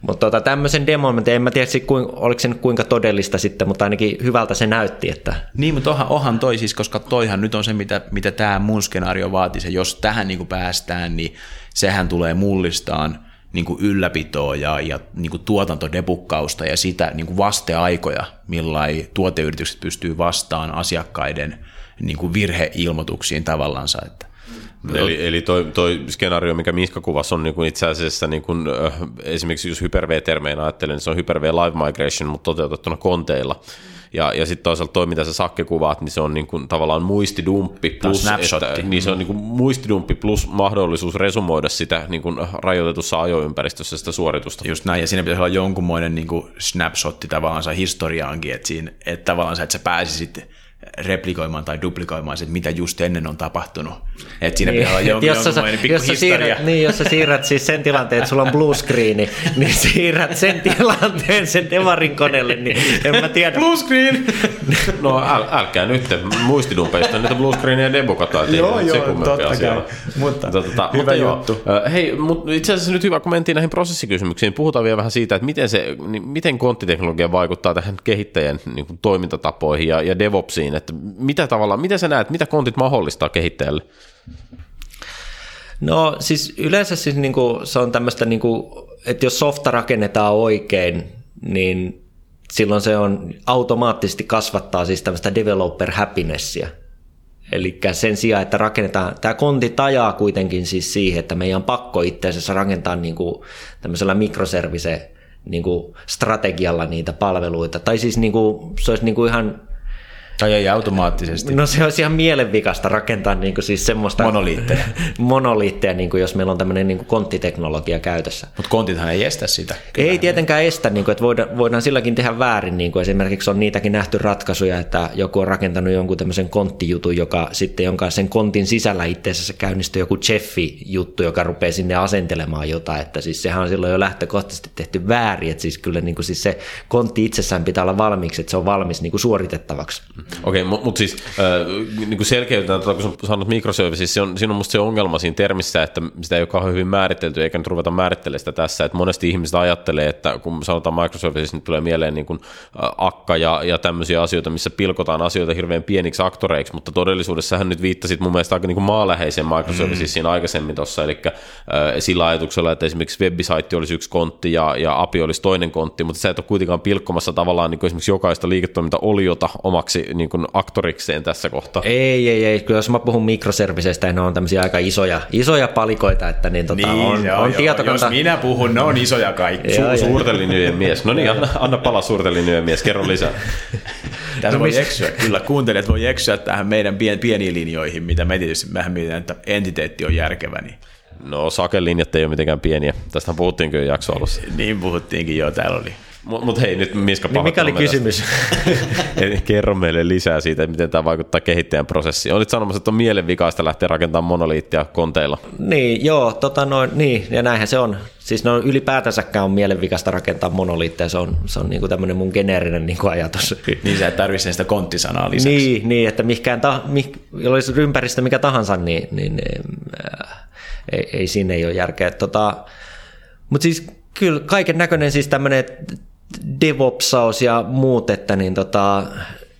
Mutta tota, tämmöisen demon, en mä tiedä, oliko se kuinka todellista sitten, mutta ainakin hyvältä se näytti. Että... Niin, mutta onhan, onhan toi siis, koska toihan nyt on se, mitä, mitä tämä mun skenaario vaatii. Se, jos tähän niin kuin päästään, niin sehän tulee mullistaan niin kuin ylläpitoa ja, ja niin kuin tuotantodebukkausta ja sitä niin kuin vasteaikoja, millä tuoteyritykset pystyy vastaan asiakkaiden niin kuin virheilmoituksiin tavallansa. Että Eli, eli toi, toi skenaario, mikä Miska kuvasi, on niin kuin itse asiassa niin kuin, esimerkiksi jos Hyper-V-termeinä ajattelen, niin se on Hyper-V Live Migration, mutta toteutettuna konteilla. Ja, ja sitten toisaalta toi, mitä sä Sakke kuvaat, niin se on niin kuin, tavallaan muistidumppi plus, että, niin se on niin kuin muistidumppi plus mahdollisuus resumoida sitä niin kuin rajoitetussa ajoympäristössä sitä suoritusta. Just näin, ja siinä pitäisi olla jonkunmoinen niin kuin snapshotti tavallaan historiaankin, että, siinä, että tavallaan että sä pääsisit replikoimaan tai duplikoimaan se, mitä just ennen on tapahtunut. Että siinä niin. pitää olla jonkun, jos pikku jos siirrät, niin, jos sä siirrät siis sen tilanteen, että sulla on blue screen, niin siirrät sen tilanteen sen Devarin koneelle, niin en mä tiedä. Blue screen! no äl, älkää nyt, muistidumpeista blue screenia debukataan, joo, joo, totta kai. Mutta, tota, hyvä mutta juttu. Joo. Hei, mutta itse asiassa nyt hyvä, kun mentiin näihin prosessikysymyksiin, puhutaan vielä vähän siitä, että miten, se, niin miten konttiteknologia vaikuttaa tähän kehittäjän niin kuin, toimintatapoihin ja, ja DevOpsiin, että mitä tavalla, miten sä näet, mitä kontit mahdollistaa kehittäjälle? No siis yleensä siis niinku, se on tämmöistä, niinku, että jos softa rakennetaan oikein, niin silloin se on automaattisesti kasvattaa siis tämmöistä developer happinessia. Eli sen sijaan, että rakennetaan, tämä konti tajaa kuitenkin siis siihen, että meidän on pakko itse asiassa rakentaa niinku tämmöisellä mikroservise niinku strategialla niitä palveluita. Tai siis niinku, se olisi niinku ihan tai ei automaattisesti. No se olisi ihan mielenvikasta rakentaa niin kuin siis semmoista... Monoliitteja. [LAUGHS] monoliitteja, niin kuin jos meillä on tämmöinen niin kuin konttiteknologia käytössä. Mutta kontithan ei estä sitä. Kyllä ei tietenkään estä, niin kuin, että voidaan, voidaan silläkin tehdä väärin. Niin kuin esimerkiksi on niitäkin nähty ratkaisuja, että joku on rakentanut jonkun tämmöisen konttijutun, joka sitten jonka sen kontin sisällä itse asiassa käynnistyy joku Jeffi-juttu, joka rupeaa sinne asentelemaan jotain. Että siis sehän on silloin jo lähtökohtaisesti tehty väärin. Että siis kyllä niin kuin siis se kontti itsessään pitää olla valmiiksi, että se on valmis niin kuin suoritettavaksi. Okei, okay, mutta mut siis äh, niin selkeytetään, tuota, kun sanot microservices, siinä on, siinä on musta se ongelma siinä termissä, että sitä ei ole kauhean hyvin määritelty, eikä nyt ruveta määrittelemään sitä tässä, että monesti ihmiset ajattelee, että kun sanotaan microservices, niin tulee mieleen niin kuin akka ja, ja tämmöisiä asioita, missä pilkotaan asioita hirveän pieniksi aktoreiksi, mutta todellisuudessa hän nyt viittasit mun mielestä aika niin kuin maaläheiseen microservicesiin mm. aikaisemmin tuossa, eli äh, sillä ajatuksella, että esimerkiksi webisaitti olisi yksi kontti ja, ja API olisi toinen kontti, mutta sä et ole kuitenkaan pilkkomassa tavallaan niin kuin esimerkiksi jokaista liiketoiminta-oliota omaksi niin kuin aktorikseen tässä kohtaa. Ei, ei, ei. Kyllä jos mä puhun mikroserviseistä, ne on tämmöisiä aika isoja, isoja palikoita, että niin, tota, niin on, joo, on joo. tietokanta. Jos minä puhun, ne on isoja kaikki. Su- joo, suurten linjojen mies. No niin, anna, anna pala suurten linjojen mies, kerro lisää. [LAUGHS] Tässä no, voi eksyä, kyllä kuuntelijat voi eksyä tähän meidän pien, pieniin linjoihin, mitä me tietysti mehän mietitään, että entiteetti on järkevä. Niin. No sakelinjat ei ole mitenkään pieniä. Tästä puhuttiin kyllä jakso alussa. niin puhuttiinkin jo, täällä oli mutta mut hei, nyt Miska niin mikä oli kysymys? [LAUGHS] Kerro meille lisää siitä, miten tämä vaikuttaa kehittäjän prosessiin. Olit sanomassa, että on mielenvikaista lähteä rakentamaan monoliittia konteilla. Niin, joo, tota noin, niin, ja näinhän se on. Siis no ylipäätänsäkään on mielenvikaista rakentaa monoliitteja, se on, se on niinku tämmöinen mun geneerinen niinku ajatus. [LAUGHS] niin sä et tarvitse sitä konttisanaa lisäksi. Niin, niin että mihkään ta, mih, olisi ympäristö mikä tahansa, niin, niin äh, ei, ei siinä ei ole järkeä. Tota, mutta siis kyllä kaiken näköinen siis tämmöinen DevOpsaus ja muut, että niin tota,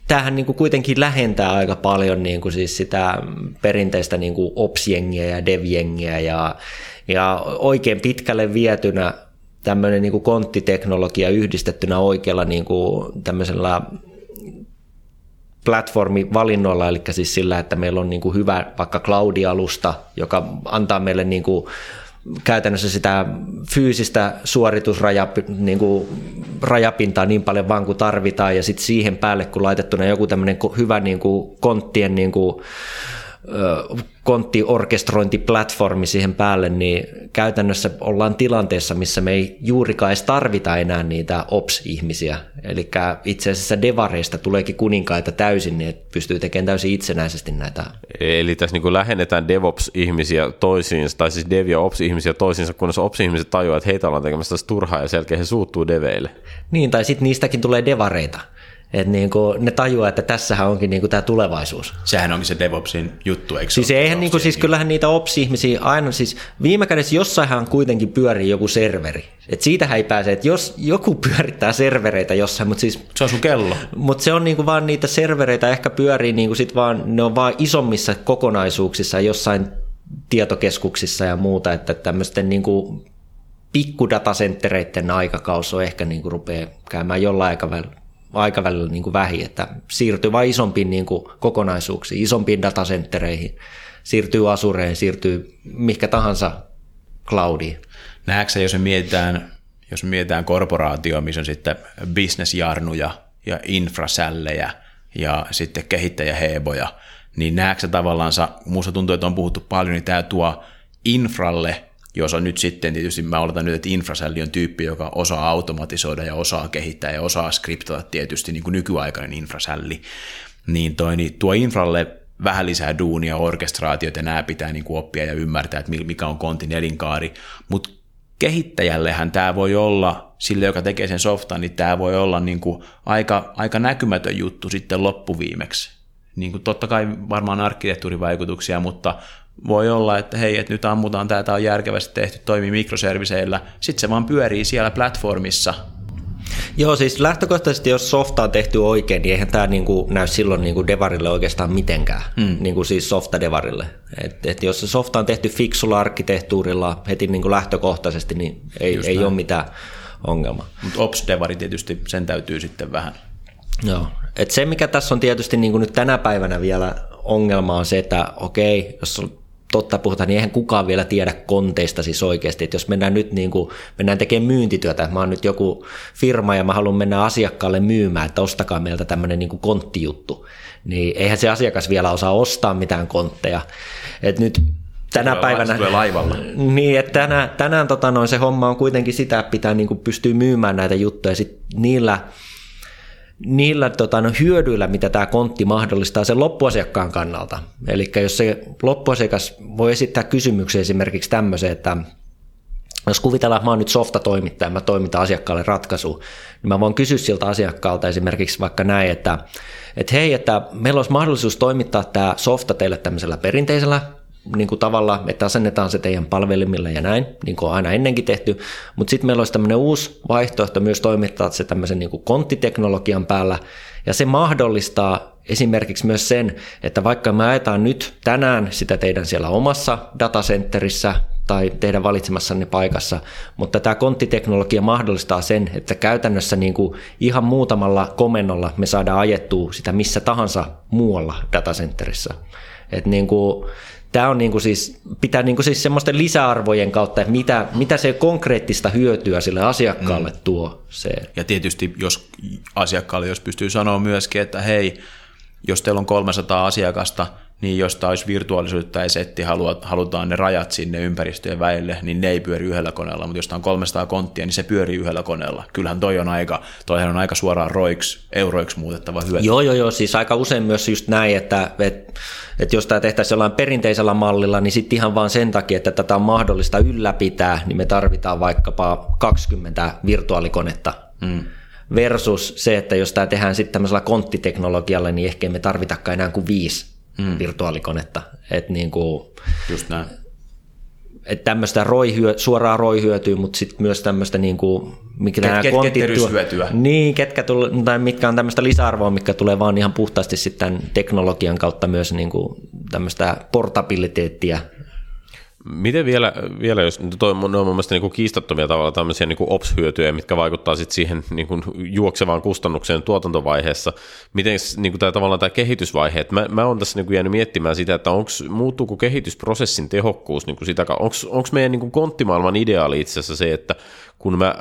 tämähän niin kuin kuitenkin lähentää aika paljon niin kuin siis sitä perinteistä niin kuin ops-jengiä ja dev-jengiä ja, Ja oikein pitkälle vietynä tämmöinen niin konttiteknologia yhdistettynä oikealla niin kuin tämmöisellä platformivalinnoilla, eli siis sillä, että meillä on niin kuin hyvä vaikka cloud-alusta, joka antaa meille niin kuin käytännössä sitä fyysistä suoritusrajapintaa niin kuin niin paljon vaan kuin tarvitaan, ja sitten siihen päälle, kun laitettuna joku tämmöinen hyvä niin kuin konttien niin kuin, konttiorkestrointiplatformi siihen päälle, niin käytännössä ollaan tilanteessa, missä me ei juurikaan edes tarvita enää niitä ops-ihmisiä. Eli itse asiassa devareista tuleekin kuninkaita täysin, niin että pystyy tekemään täysin itsenäisesti näitä. Eli tässä niin lähennetään DevOps-ihmisiä toisiinsa, tai siis Dev ja Ops-ihmisiä toisiinsa, kunnes Ops-ihmiset tajuavat, että heitä ollaan tekemässä turhaa ja selkeä he suuttuu deveille. Niin, tai sitten niistäkin tulee devareita. Että niin kuin ne tajuaa, että tässähän onkin niin kuin tämä tulevaisuus. Sehän onkin se DevOpsin juttu, eikö Siis eihän niin kuin, siis kyllähän niitä ops-ihmisiä aina, siis viime kädessä jossainhan kuitenkin pyörii joku serveri. Et siitähän ei pääse, että jos joku [LAUGHS] pyörittää servereitä jossain, mutta siis... Se on sun kello. Mutta se on niin kuin vaan niitä servereitä ehkä pyörii niin kuin sit vaan, ne on vaan isommissa kokonaisuuksissa jossain tietokeskuksissa ja muuta, että tämmöisten niin kuin pikkudatasenttereiden aikakaus on ehkä niin kuin rupeaa käymään jollain aikavälillä aikavälillä niin kuin vähi, että siirtyy vain isompiin niin kuin kokonaisuuksiin, isompiin datasenttereihin, siirtyy Asureen, siirtyy mihinkä tahansa cloudiin. Näetkö jos me mietitään, jos mietitään korporaatio, missä on sitten bisnesjarnuja ja infrasällejä ja sitten kehittäjäheeboja, niin näetkö tavallaan, minusta tuntuu, että on puhuttu paljon, niin tämä tuo infralle jos on nyt sitten, tietysti mä oletan nyt, että infraselli on tyyppi, joka osaa automatisoida ja osaa kehittää ja osaa skriptata tietysti niin kuin nykyaikainen infrasälli, niin, toi, niin tuo infralle vähän lisää duunia, orkestraatiot ja nämä pitää niin kuin oppia ja ymmärtää, että mikä on kontin elinkaari, mutta kehittäjällehän tämä voi olla, sille joka tekee sen softan, niin tämä voi olla niin kuin aika, aika näkymätön juttu sitten loppuviimeksi. Niin kuin totta kai varmaan arkkitehtuurivaikutuksia, mutta voi olla, että hei, että nyt ammutaan tämä, tämä on järkevästi tehty, toimii mikroserviseillä, sitten se vaan pyörii siellä platformissa. Joo, siis lähtökohtaisesti jos softa on tehty oikein, niin eihän tämä niinku näy silloin niinku devarille oikeastaan mitenkään, mm. niinku siis softa-devarille. Et, et jos se softa on tehty fiksulla arkkitehtuurilla heti niinku lähtökohtaisesti, niin ei, ei ole mitään ongelmaa. Mutta ops-devari tietysti, sen täytyy sitten vähän. Joo, et se mikä tässä on tietysti niinku nyt tänä päivänä vielä ongelma on se, että okei, jos totta puhutaan, niin eihän kukaan vielä tiedä konteista siis oikeasti. Että jos mennään nyt niin kuin, mennään tekemään myyntityötä, että mä oon nyt joku firma ja mä haluan mennä asiakkaalle myymään, että ostakaa meiltä tämmöinen niin kuin konttijuttu, niin eihän se asiakas vielä osaa ostaa mitään kontteja. Että nyt tänä tulee päivänä... Tulee laivalla. Niin, että tänään, tänään tota noin, se homma on kuitenkin sitä, että pitää niin kuin pystyä myymään näitä juttuja. Sitten niillä niillä tota, no, hyödyillä, mitä tämä kontti mahdollistaa sen loppuasiakkaan kannalta. Eli jos se loppuasiakas voi esittää kysymyksen esimerkiksi tämmöisen, että jos kuvitellaan, että mä oon nyt softatoimittaja, mä toimitan asiakkaalle ratkaisu, niin mä voin kysyä siltä asiakkaalta esimerkiksi vaikka näin, että, että hei, että meillä olisi mahdollisuus toimittaa tämä softa teille tämmöisellä perinteisellä niin kuin tavalla, että asennetaan se teidän palvelimille ja näin, niin kuin on aina ennenkin tehty, mutta sitten meillä olisi tämmöinen uusi vaihtoehto myös toimittaa se tämmöisen niin kuin konttiteknologian päällä, ja se mahdollistaa esimerkiksi myös sen, että vaikka me ajetaan nyt tänään sitä teidän siellä omassa datacenterissä tai teidän valitsemassanne paikassa, mutta tämä konttiteknologia mahdollistaa sen, että käytännössä niin kuin ihan muutamalla komennolla me saadaan ajettua sitä missä tahansa muualla datacenterissä. Että niin kuin, tämä on niinku siis, pitää niinku siis semmoisten lisäarvojen kautta, että mitä, mitä se konkreettista hyötyä sille asiakkaalle mm. tuo. Se. Ja tietysti jos asiakkaalle, jos pystyy sanoa myöskin, että hei, jos teillä on 300 asiakasta, niin jos olisi virtuaalisuutta ja setti, halutaan ne rajat sinne ympäristöjen väille, niin ne ei pyöri yhdellä koneella, mutta jos tämä on 300 konttia, niin se pyörii yhdellä koneella. Kyllähän toi on aika, toihan on aika suoraan roiksi, euroiksi muutettava hyöty. Joo, joo, joo, siis aika usein myös just näin, että, että, että jos tämä tehtäisiin jollain perinteisellä mallilla, niin sitten ihan vaan sen takia, että tätä on mahdollista ylläpitää, niin me tarvitaan vaikkapa 20 virtuaalikonetta. Mm versus se, että jos tämä tehdään sitten tämmöisellä konttiteknologialla, niin ehkä me tarvitakaan enää kuin viisi mm. virtuaalikonetta. Että niin kuin, Just näin. Että tämmöistä roihyö, suoraa roihyötyy, mutta sitten myös tämmöistä niin kuin, mikä ket, nämä ket, kontit Niin, ketkä tule, tai mitkä on tämmöistä lisäarvoa, mikä tulee vaan ihan puhtaasti sitten teknologian kautta myös niin kuin tämmöistä portabiliteettia Miten vielä, vielä jos toi, ne on mun mielestä niin kuin kiistattomia tavalla tämmöisiä niin kuin ops-hyötyjä, mitkä vaikuttaa sitten siihen niin kuin juoksevaan kustannukseen tuotantovaiheessa, miten niin kuin tämä, tavallaan tämä kehitysvaihe, että mä, mä oon tässä niin kuin jäänyt miettimään sitä, että onks, muuttuuko kehitysprosessin tehokkuus niin kuin sitä, onko meidän niin kuin konttimaailman ideaali itse asiassa se, että kun mä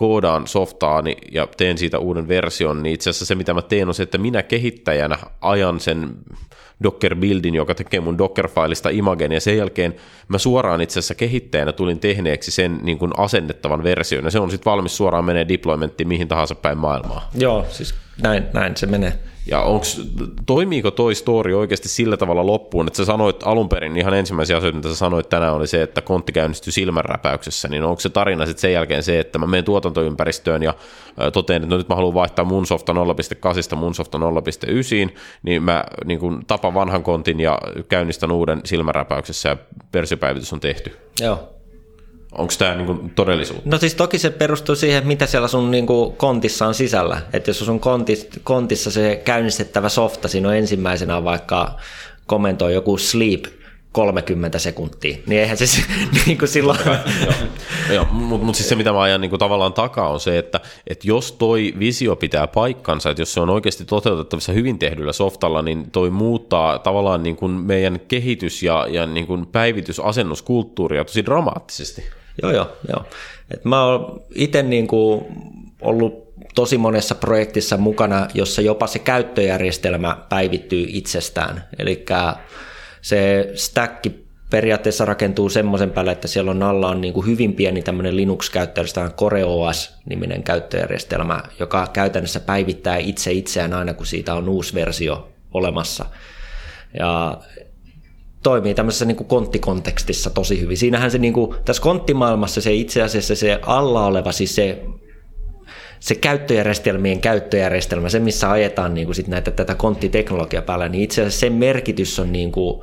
koodaan softaani ja teen siitä uuden version, niin itse asiassa se, mitä mä teen, on se, että minä kehittäjänä ajan sen Docker-buildin, joka tekee mun Docker-failista imagen, ja sen jälkeen mä suoraan itse asiassa kehittäjänä tulin tehneeksi sen niin kuin asennettavan version, ja se on sitten valmis suoraan menee deploymenttiin mihin tahansa päin maailmaa. Joo, siis näin, näin se menee. Ja onks, toimiiko toi story oikeasti sillä tavalla loppuun, että sä sanoit alun perin ihan ensimmäisiä asioita, mitä sä sanoit tänään oli se, että kontti käynnistyi silmänräpäyksessä, niin onko se tarina sitten sen jälkeen se, että mä menen tuotantoympäristöön ja totean, että no nyt mä haluan vaihtaa mun softa 0.8 mun softa 0.9, niin mä niin kun tapan vanhan kontin ja käynnistän uuden silmänräpäyksessä ja versiopäivitys on tehty. Joo, Onko tämä niinku todellisuutta? No siis toki se perustuu siihen, mitä siellä sun niinku kontissa on sisällä. Että jos sun kontis, kontissa se käynnistettävä softa, siinä on ensimmäisenä vaikka komentoi joku sleep 30 sekuntia, niin eihän se [LAUGHS] niin kuin silloin... joo, mutta mut siis se, mitä mä ajan niin kuin tavallaan takaa, on se, että, että jos toi visio pitää paikkansa, että jos se on oikeasti toteutettavissa hyvin tehdyllä softalla, niin toi muuttaa tavallaan niin kuin meidän kehitys- ja, ja niin kuin päivitysasennuskulttuuria tosi dramaattisesti. Joo, joo, joo. Et mä oon itse niin ollut tosi monessa projektissa mukana, jossa jopa se käyttöjärjestelmä päivittyy itsestään. Eli se stack periaatteessa rakentuu semmoisen päälle, että siellä on alla on niin kuin hyvin pieni tämmöinen Linux-käyttöjärjestelmä, CoreOS-niminen käyttöjärjestelmä, joka käytännössä päivittää itse itseään aina, kun siitä on uusi versio olemassa. Ja toimii tämmöisessä niin kuin konttikontekstissa tosi hyvin. Siinähän se niin kuin, tässä konttimaailmassa se itse asiassa se alla oleva, siis se, se käyttöjärjestelmien käyttöjärjestelmä, se missä ajetaan niin kuin sit näitä, tätä konttiteknologiaa päällä, niin itse asiassa sen merkitys on niin kuin,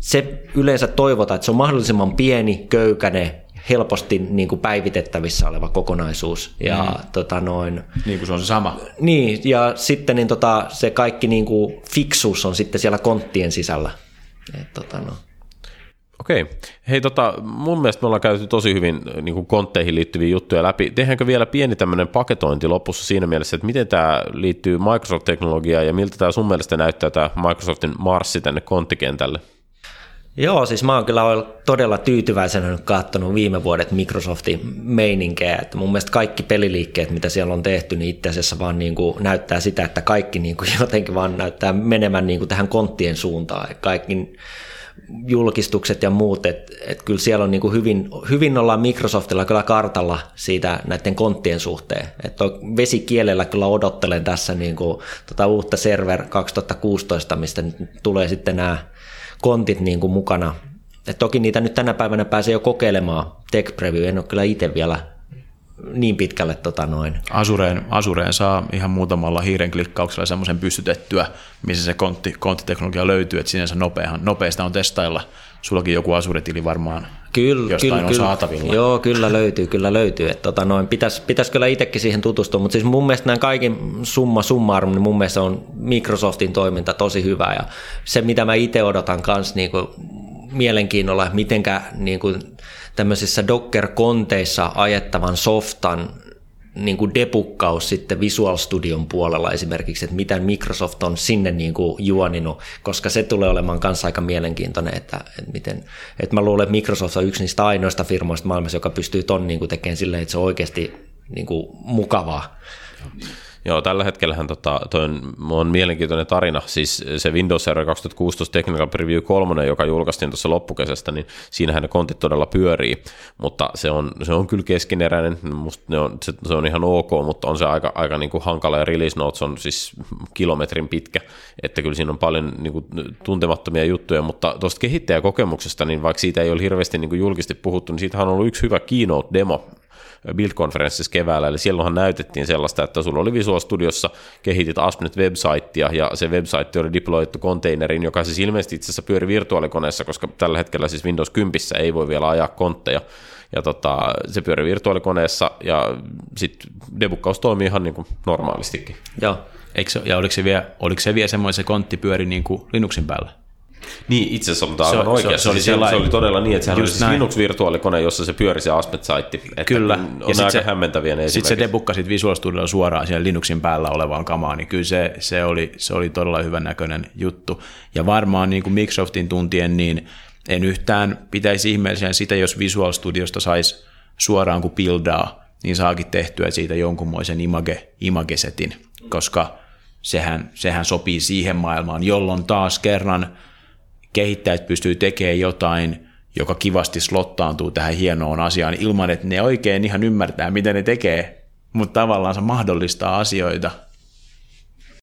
se yleensä toivotaan, että se on mahdollisimman pieni, köykäinen, helposti niin kuin päivitettävissä oleva kokonaisuus. Ja, mm. tota noin, niin kuin se on se sama. Niin, ja sitten niin tota, se kaikki niin kuin fiksuus on sitten siellä konttien sisällä. Et, tota, no. Okei. Hei, tota, mun mielestä me ollaan käyty tosi hyvin niin kuin kontteihin liittyviä juttuja läpi. Tehdäänkö vielä pieni tämmöinen paketointi lopussa siinä mielessä, että miten tämä liittyy Microsoft-teknologiaan ja miltä tämä sun mielestä näyttää tämä Microsoftin marssi tänne konttikentälle? Joo, siis mä oon kyllä todella tyytyväisenä nyt katsonut viime vuodet Microsoftin meininkejä, että mun mielestä kaikki peliliikkeet, mitä siellä on tehty, niin itse asiassa vaan niin kuin näyttää sitä, että kaikki niin kuin [LAUGHS] jotenkin vaan näyttää menemään niin kuin tähän konttien suuntaan. Kaikki julkistukset ja muut, että et kyllä siellä on niin kuin hyvin, hyvin ollaan Microsoftilla kyllä kartalla siitä näiden konttien suhteen. Että vesikielellä kyllä odottelen tässä niin kuin, tota uutta Server 2016, mistä tulee sitten nämä kontit niin kuin mukana. Et toki niitä nyt tänä päivänä pääsee jo kokeilemaan Tech Preview, en ole kyllä itse vielä niin pitkälle tota noin. Asureen, Asureen saa ihan muutamalla hiiren klikkauksella semmoisen pystytettyä, missä se kontti, konttiteknologia löytyy, että sinänsä nopeahan, nopeasta on testailla. Sullakin joku Asure-tili varmaan kyllä, jostain kyllä, on kyllä. saatavilla. Joo, kyllä löytyy, kyllä löytyy. Että tota noin, pitäisi pitäis kyllä itsekin siihen tutustua, mutta siis mun mielestä näin kaiken summa summarum, niin mun mielestä on Microsoftin toiminta tosi hyvä ja se mitä mä itse odotan kanssa niin kuin mielenkiinnolla, mitenkä niin kuin tämmöisissä Docker-konteissa ajettavan softan niin kuin debukkaus sitten Visual Studion puolella esimerkiksi, että mitä Microsoft on sinne niin kuin juoninut, koska se tulee olemaan kanssa aika mielenkiintoinen, että, että, miten, että mä luulen, että Microsoft on yksi niistä ainoista firmoista maailmassa, joka pystyy ton niin kuin tekemään silleen, että se on oikeasti niin kuin mukavaa. Joo, tällä hetkellähän tota, toi on, on mielenkiintoinen tarina, siis se Windows Server 2016 Technical Preview 3, joka julkaistiin tuossa loppukesästä, niin siinähän ne kontit todella pyörii, mutta se on, se on kyllä keskeneräinen, musta ne on, se, se, on ihan ok, mutta on se aika, aika niin kuin hankala. Ja release notes on siis kilometrin pitkä, että kyllä siinä on paljon niin kuin, tuntemattomia juttuja, mutta tuosta kehittäjäkokemuksesta, niin vaikka siitä ei ole hirveästi niin kuin julkisesti puhuttu, niin siitähän on ollut yksi hyvä keynote-demo Build-konferenssissa keväällä, eli silloinhan näytettiin sellaista, että sulla oli Visual Studiossa, kehitit AspNet-websitea, ja se website oli deployittu containeriin, joka siis ilmeisesti itse asiassa pyöri virtuaalikoneessa, koska tällä hetkellä siis Windows 10 ei voi vielä ajaa kontteja, ja tota, se pyöri virtuaalikoneessa, ja sitten debukkaus toimii ihan niin kuin normaalistikin. Joo. Eikö ja oliko se vielä, oliko se vielä semmoinen se kontti pyöri niin kuin Linuxin päällä? Niin, itse asiassa, mutta Se- aivan se- se oli Siis se, se sellainen- oli todella niin, että sehän oli siis näin. Linux-virtuaalikone, jossa se pyöri se Aspet-saitti. Kyllä. On Ja ja sit aika se- hämmentäviä ne Sitten se debukkasit Visual Studiolla suoraan siellä Linuxin päällä olevaan kamaan, niin kyllä se, se, oli, se oli todella hyvän näköinen juttu. Ja varmaan niin kuin Microsoftin tuntien, niin en yhtään pitäisi ihmeellisenä sitä, jos Visual Studiosta saisi suoraan kun buildaa, niin saakin tehtyä siitä jonkunmoisen image, imagesetin, koska sehän, sehän sopii siihen maailmaan, jolloin taas kerran kehittäjät pystyy tekemään jotain, joka kivasti slottaantuu tähän hienoon asiaan ilman, että ne oikein ihan ymmärtää, mitä ne tekee, mutta tavallaan se mahdollistaa asioita.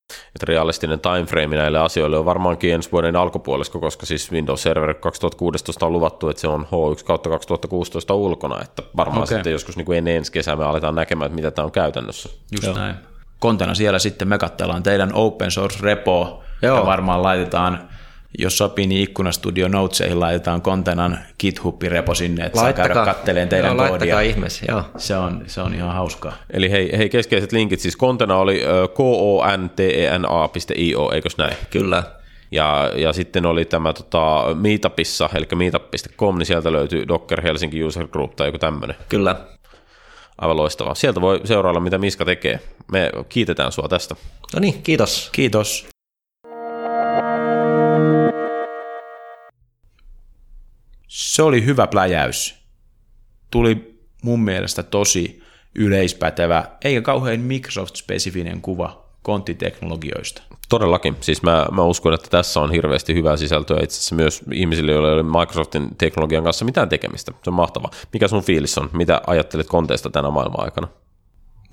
Että realistinen timeframe näille asioille on varmaankin ensi vuoden alkupuolisko, koska siis Windows Server 2016 on luvattu, että se on H1 kautta 2016 ulkona, että varmaan Okei. sitten joskus niin kuin ennen ensi kesää me aletaan näkemään, että mitä tämä on käytännössä. Just Joo. näin. Kontana siellä sitten me katsellaan teidän open source repo Joo. ja varmaan laitetaan, jos sopii, niin ikkunastudio Notesihin laitetaan Kontenan GitHub-repo sinne, että saa käydä katteleen teidän joo, koodia. laittakaa ihmeessä, joo. Se on, se on ihan hauskaa. Eli hei, hei keskeiset linkit, siis Kontena oli ö, kontena.io, eikös näin? Kyllä. Ja, ja sitten oli tämä tota, Meetupissa, eli meetup.com, niin sieltä löytyy Docker Helsinki User Group tai joku tämmöinen. Kyllä. Aivan loistavaa. Sieltä voi seurailla, mitä Miska tekee. Me kiitetään sua tästä. No niin, kiitos. Kiitos. Se oli hyvä pläjäys. Tuli mun mielestä tosi yleispätevä, eikä kauhean Microsoft-spesifinen kuva konttiteknologioista. Todellakin. Siis mä, mä uskon, että tässä on hirveästi hyvää sisältöä itse asiassa myös ihmisille, joilla ei ole Microsoftin teknologian kanssa mitään tekemistä. Se on mahtavaa. Mikä sun fiilis on? Mitä ajattelet konteista tänä maailman aikana?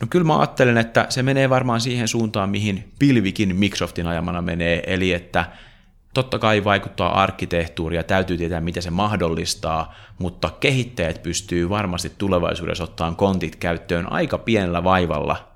No kyllä mä ajattelen, että se menee varmaan siihen suuntaan, mihin pilvikin Microsoftin ajamana menee, eli että totta kai vaikuttaa arkkitehtuuri ja täytyy tietää, mitä se mahdollistaa, mutta kehittäjät pystyy varmasti tulevaisuudessa ottaa kontit käyttöön aika pienellä vaivalla.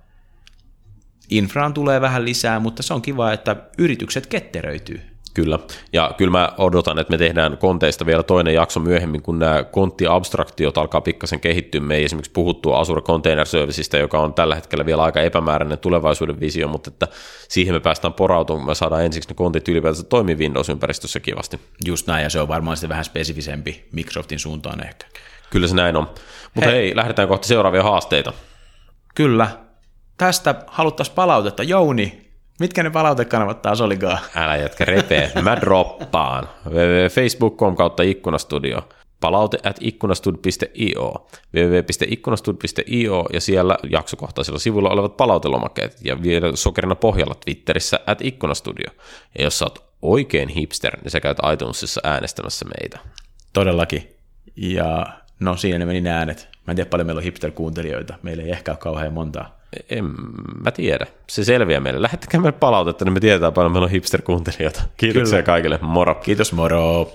Infraan tulee vähän lisää, mutta se on kiva, että yritykset ketteröityy. Kyllä. Ja kyllä mä odotan, että me tehdään konteista vielä toinen jakso myöhemmin, kun nämä konttiabstraktiot alkaa pikkasen kehittyä. Me ei esimerkiksi puhuttu Azure Container Serviceista, joka on tällä hetkellä vielä aika epämääräinen tulevaisuuden visio, mutta että siihen me päästään porautumaan, kun me saadaan ensiksi ne kontit ylipäätänsä toimii Windows-ympäristössä kivasti. Just näin, ja se on varmaan sitten vähän spesifisempi Microsoftin suuntaan ehkä. Kyllä se näin on. Mutta hei. hei, lähdetään kohti seuraavia haasteita. Kyllä. Tästä haluttaisiin palautetta. Jouni, mitkä ne palautekanavat taas olikaan? Älä jätkä repee, mä droppaan. www.facebook.com kautta ikkunastudio. Palaute at ikkunastud.io, www.ikkunastud.io ja siellä jaksokohtaisilla sivuilla olevat palautelomakkeet ja vielä sokerina pohjalla Twitterissä at ikkunastudio. Ja jos sä oot oikein hipster, niin sä käyt iTunesissa äänestämässä meitä. Todellakin. Ja no siinä ne meni ne äänet. Mä en tiedä paljon meillä on hipster-kuuntelijoita. Meillä ei ehkä ole kauhean montaa. En mä tiedä. Se selviää meille. Lähettäkää meille palautetta, niin me tiedetään paljon meillä on hipster-kuuntelijoita. Kiitoksia Kyllä. kaikille. Moro. Kiitos, moro!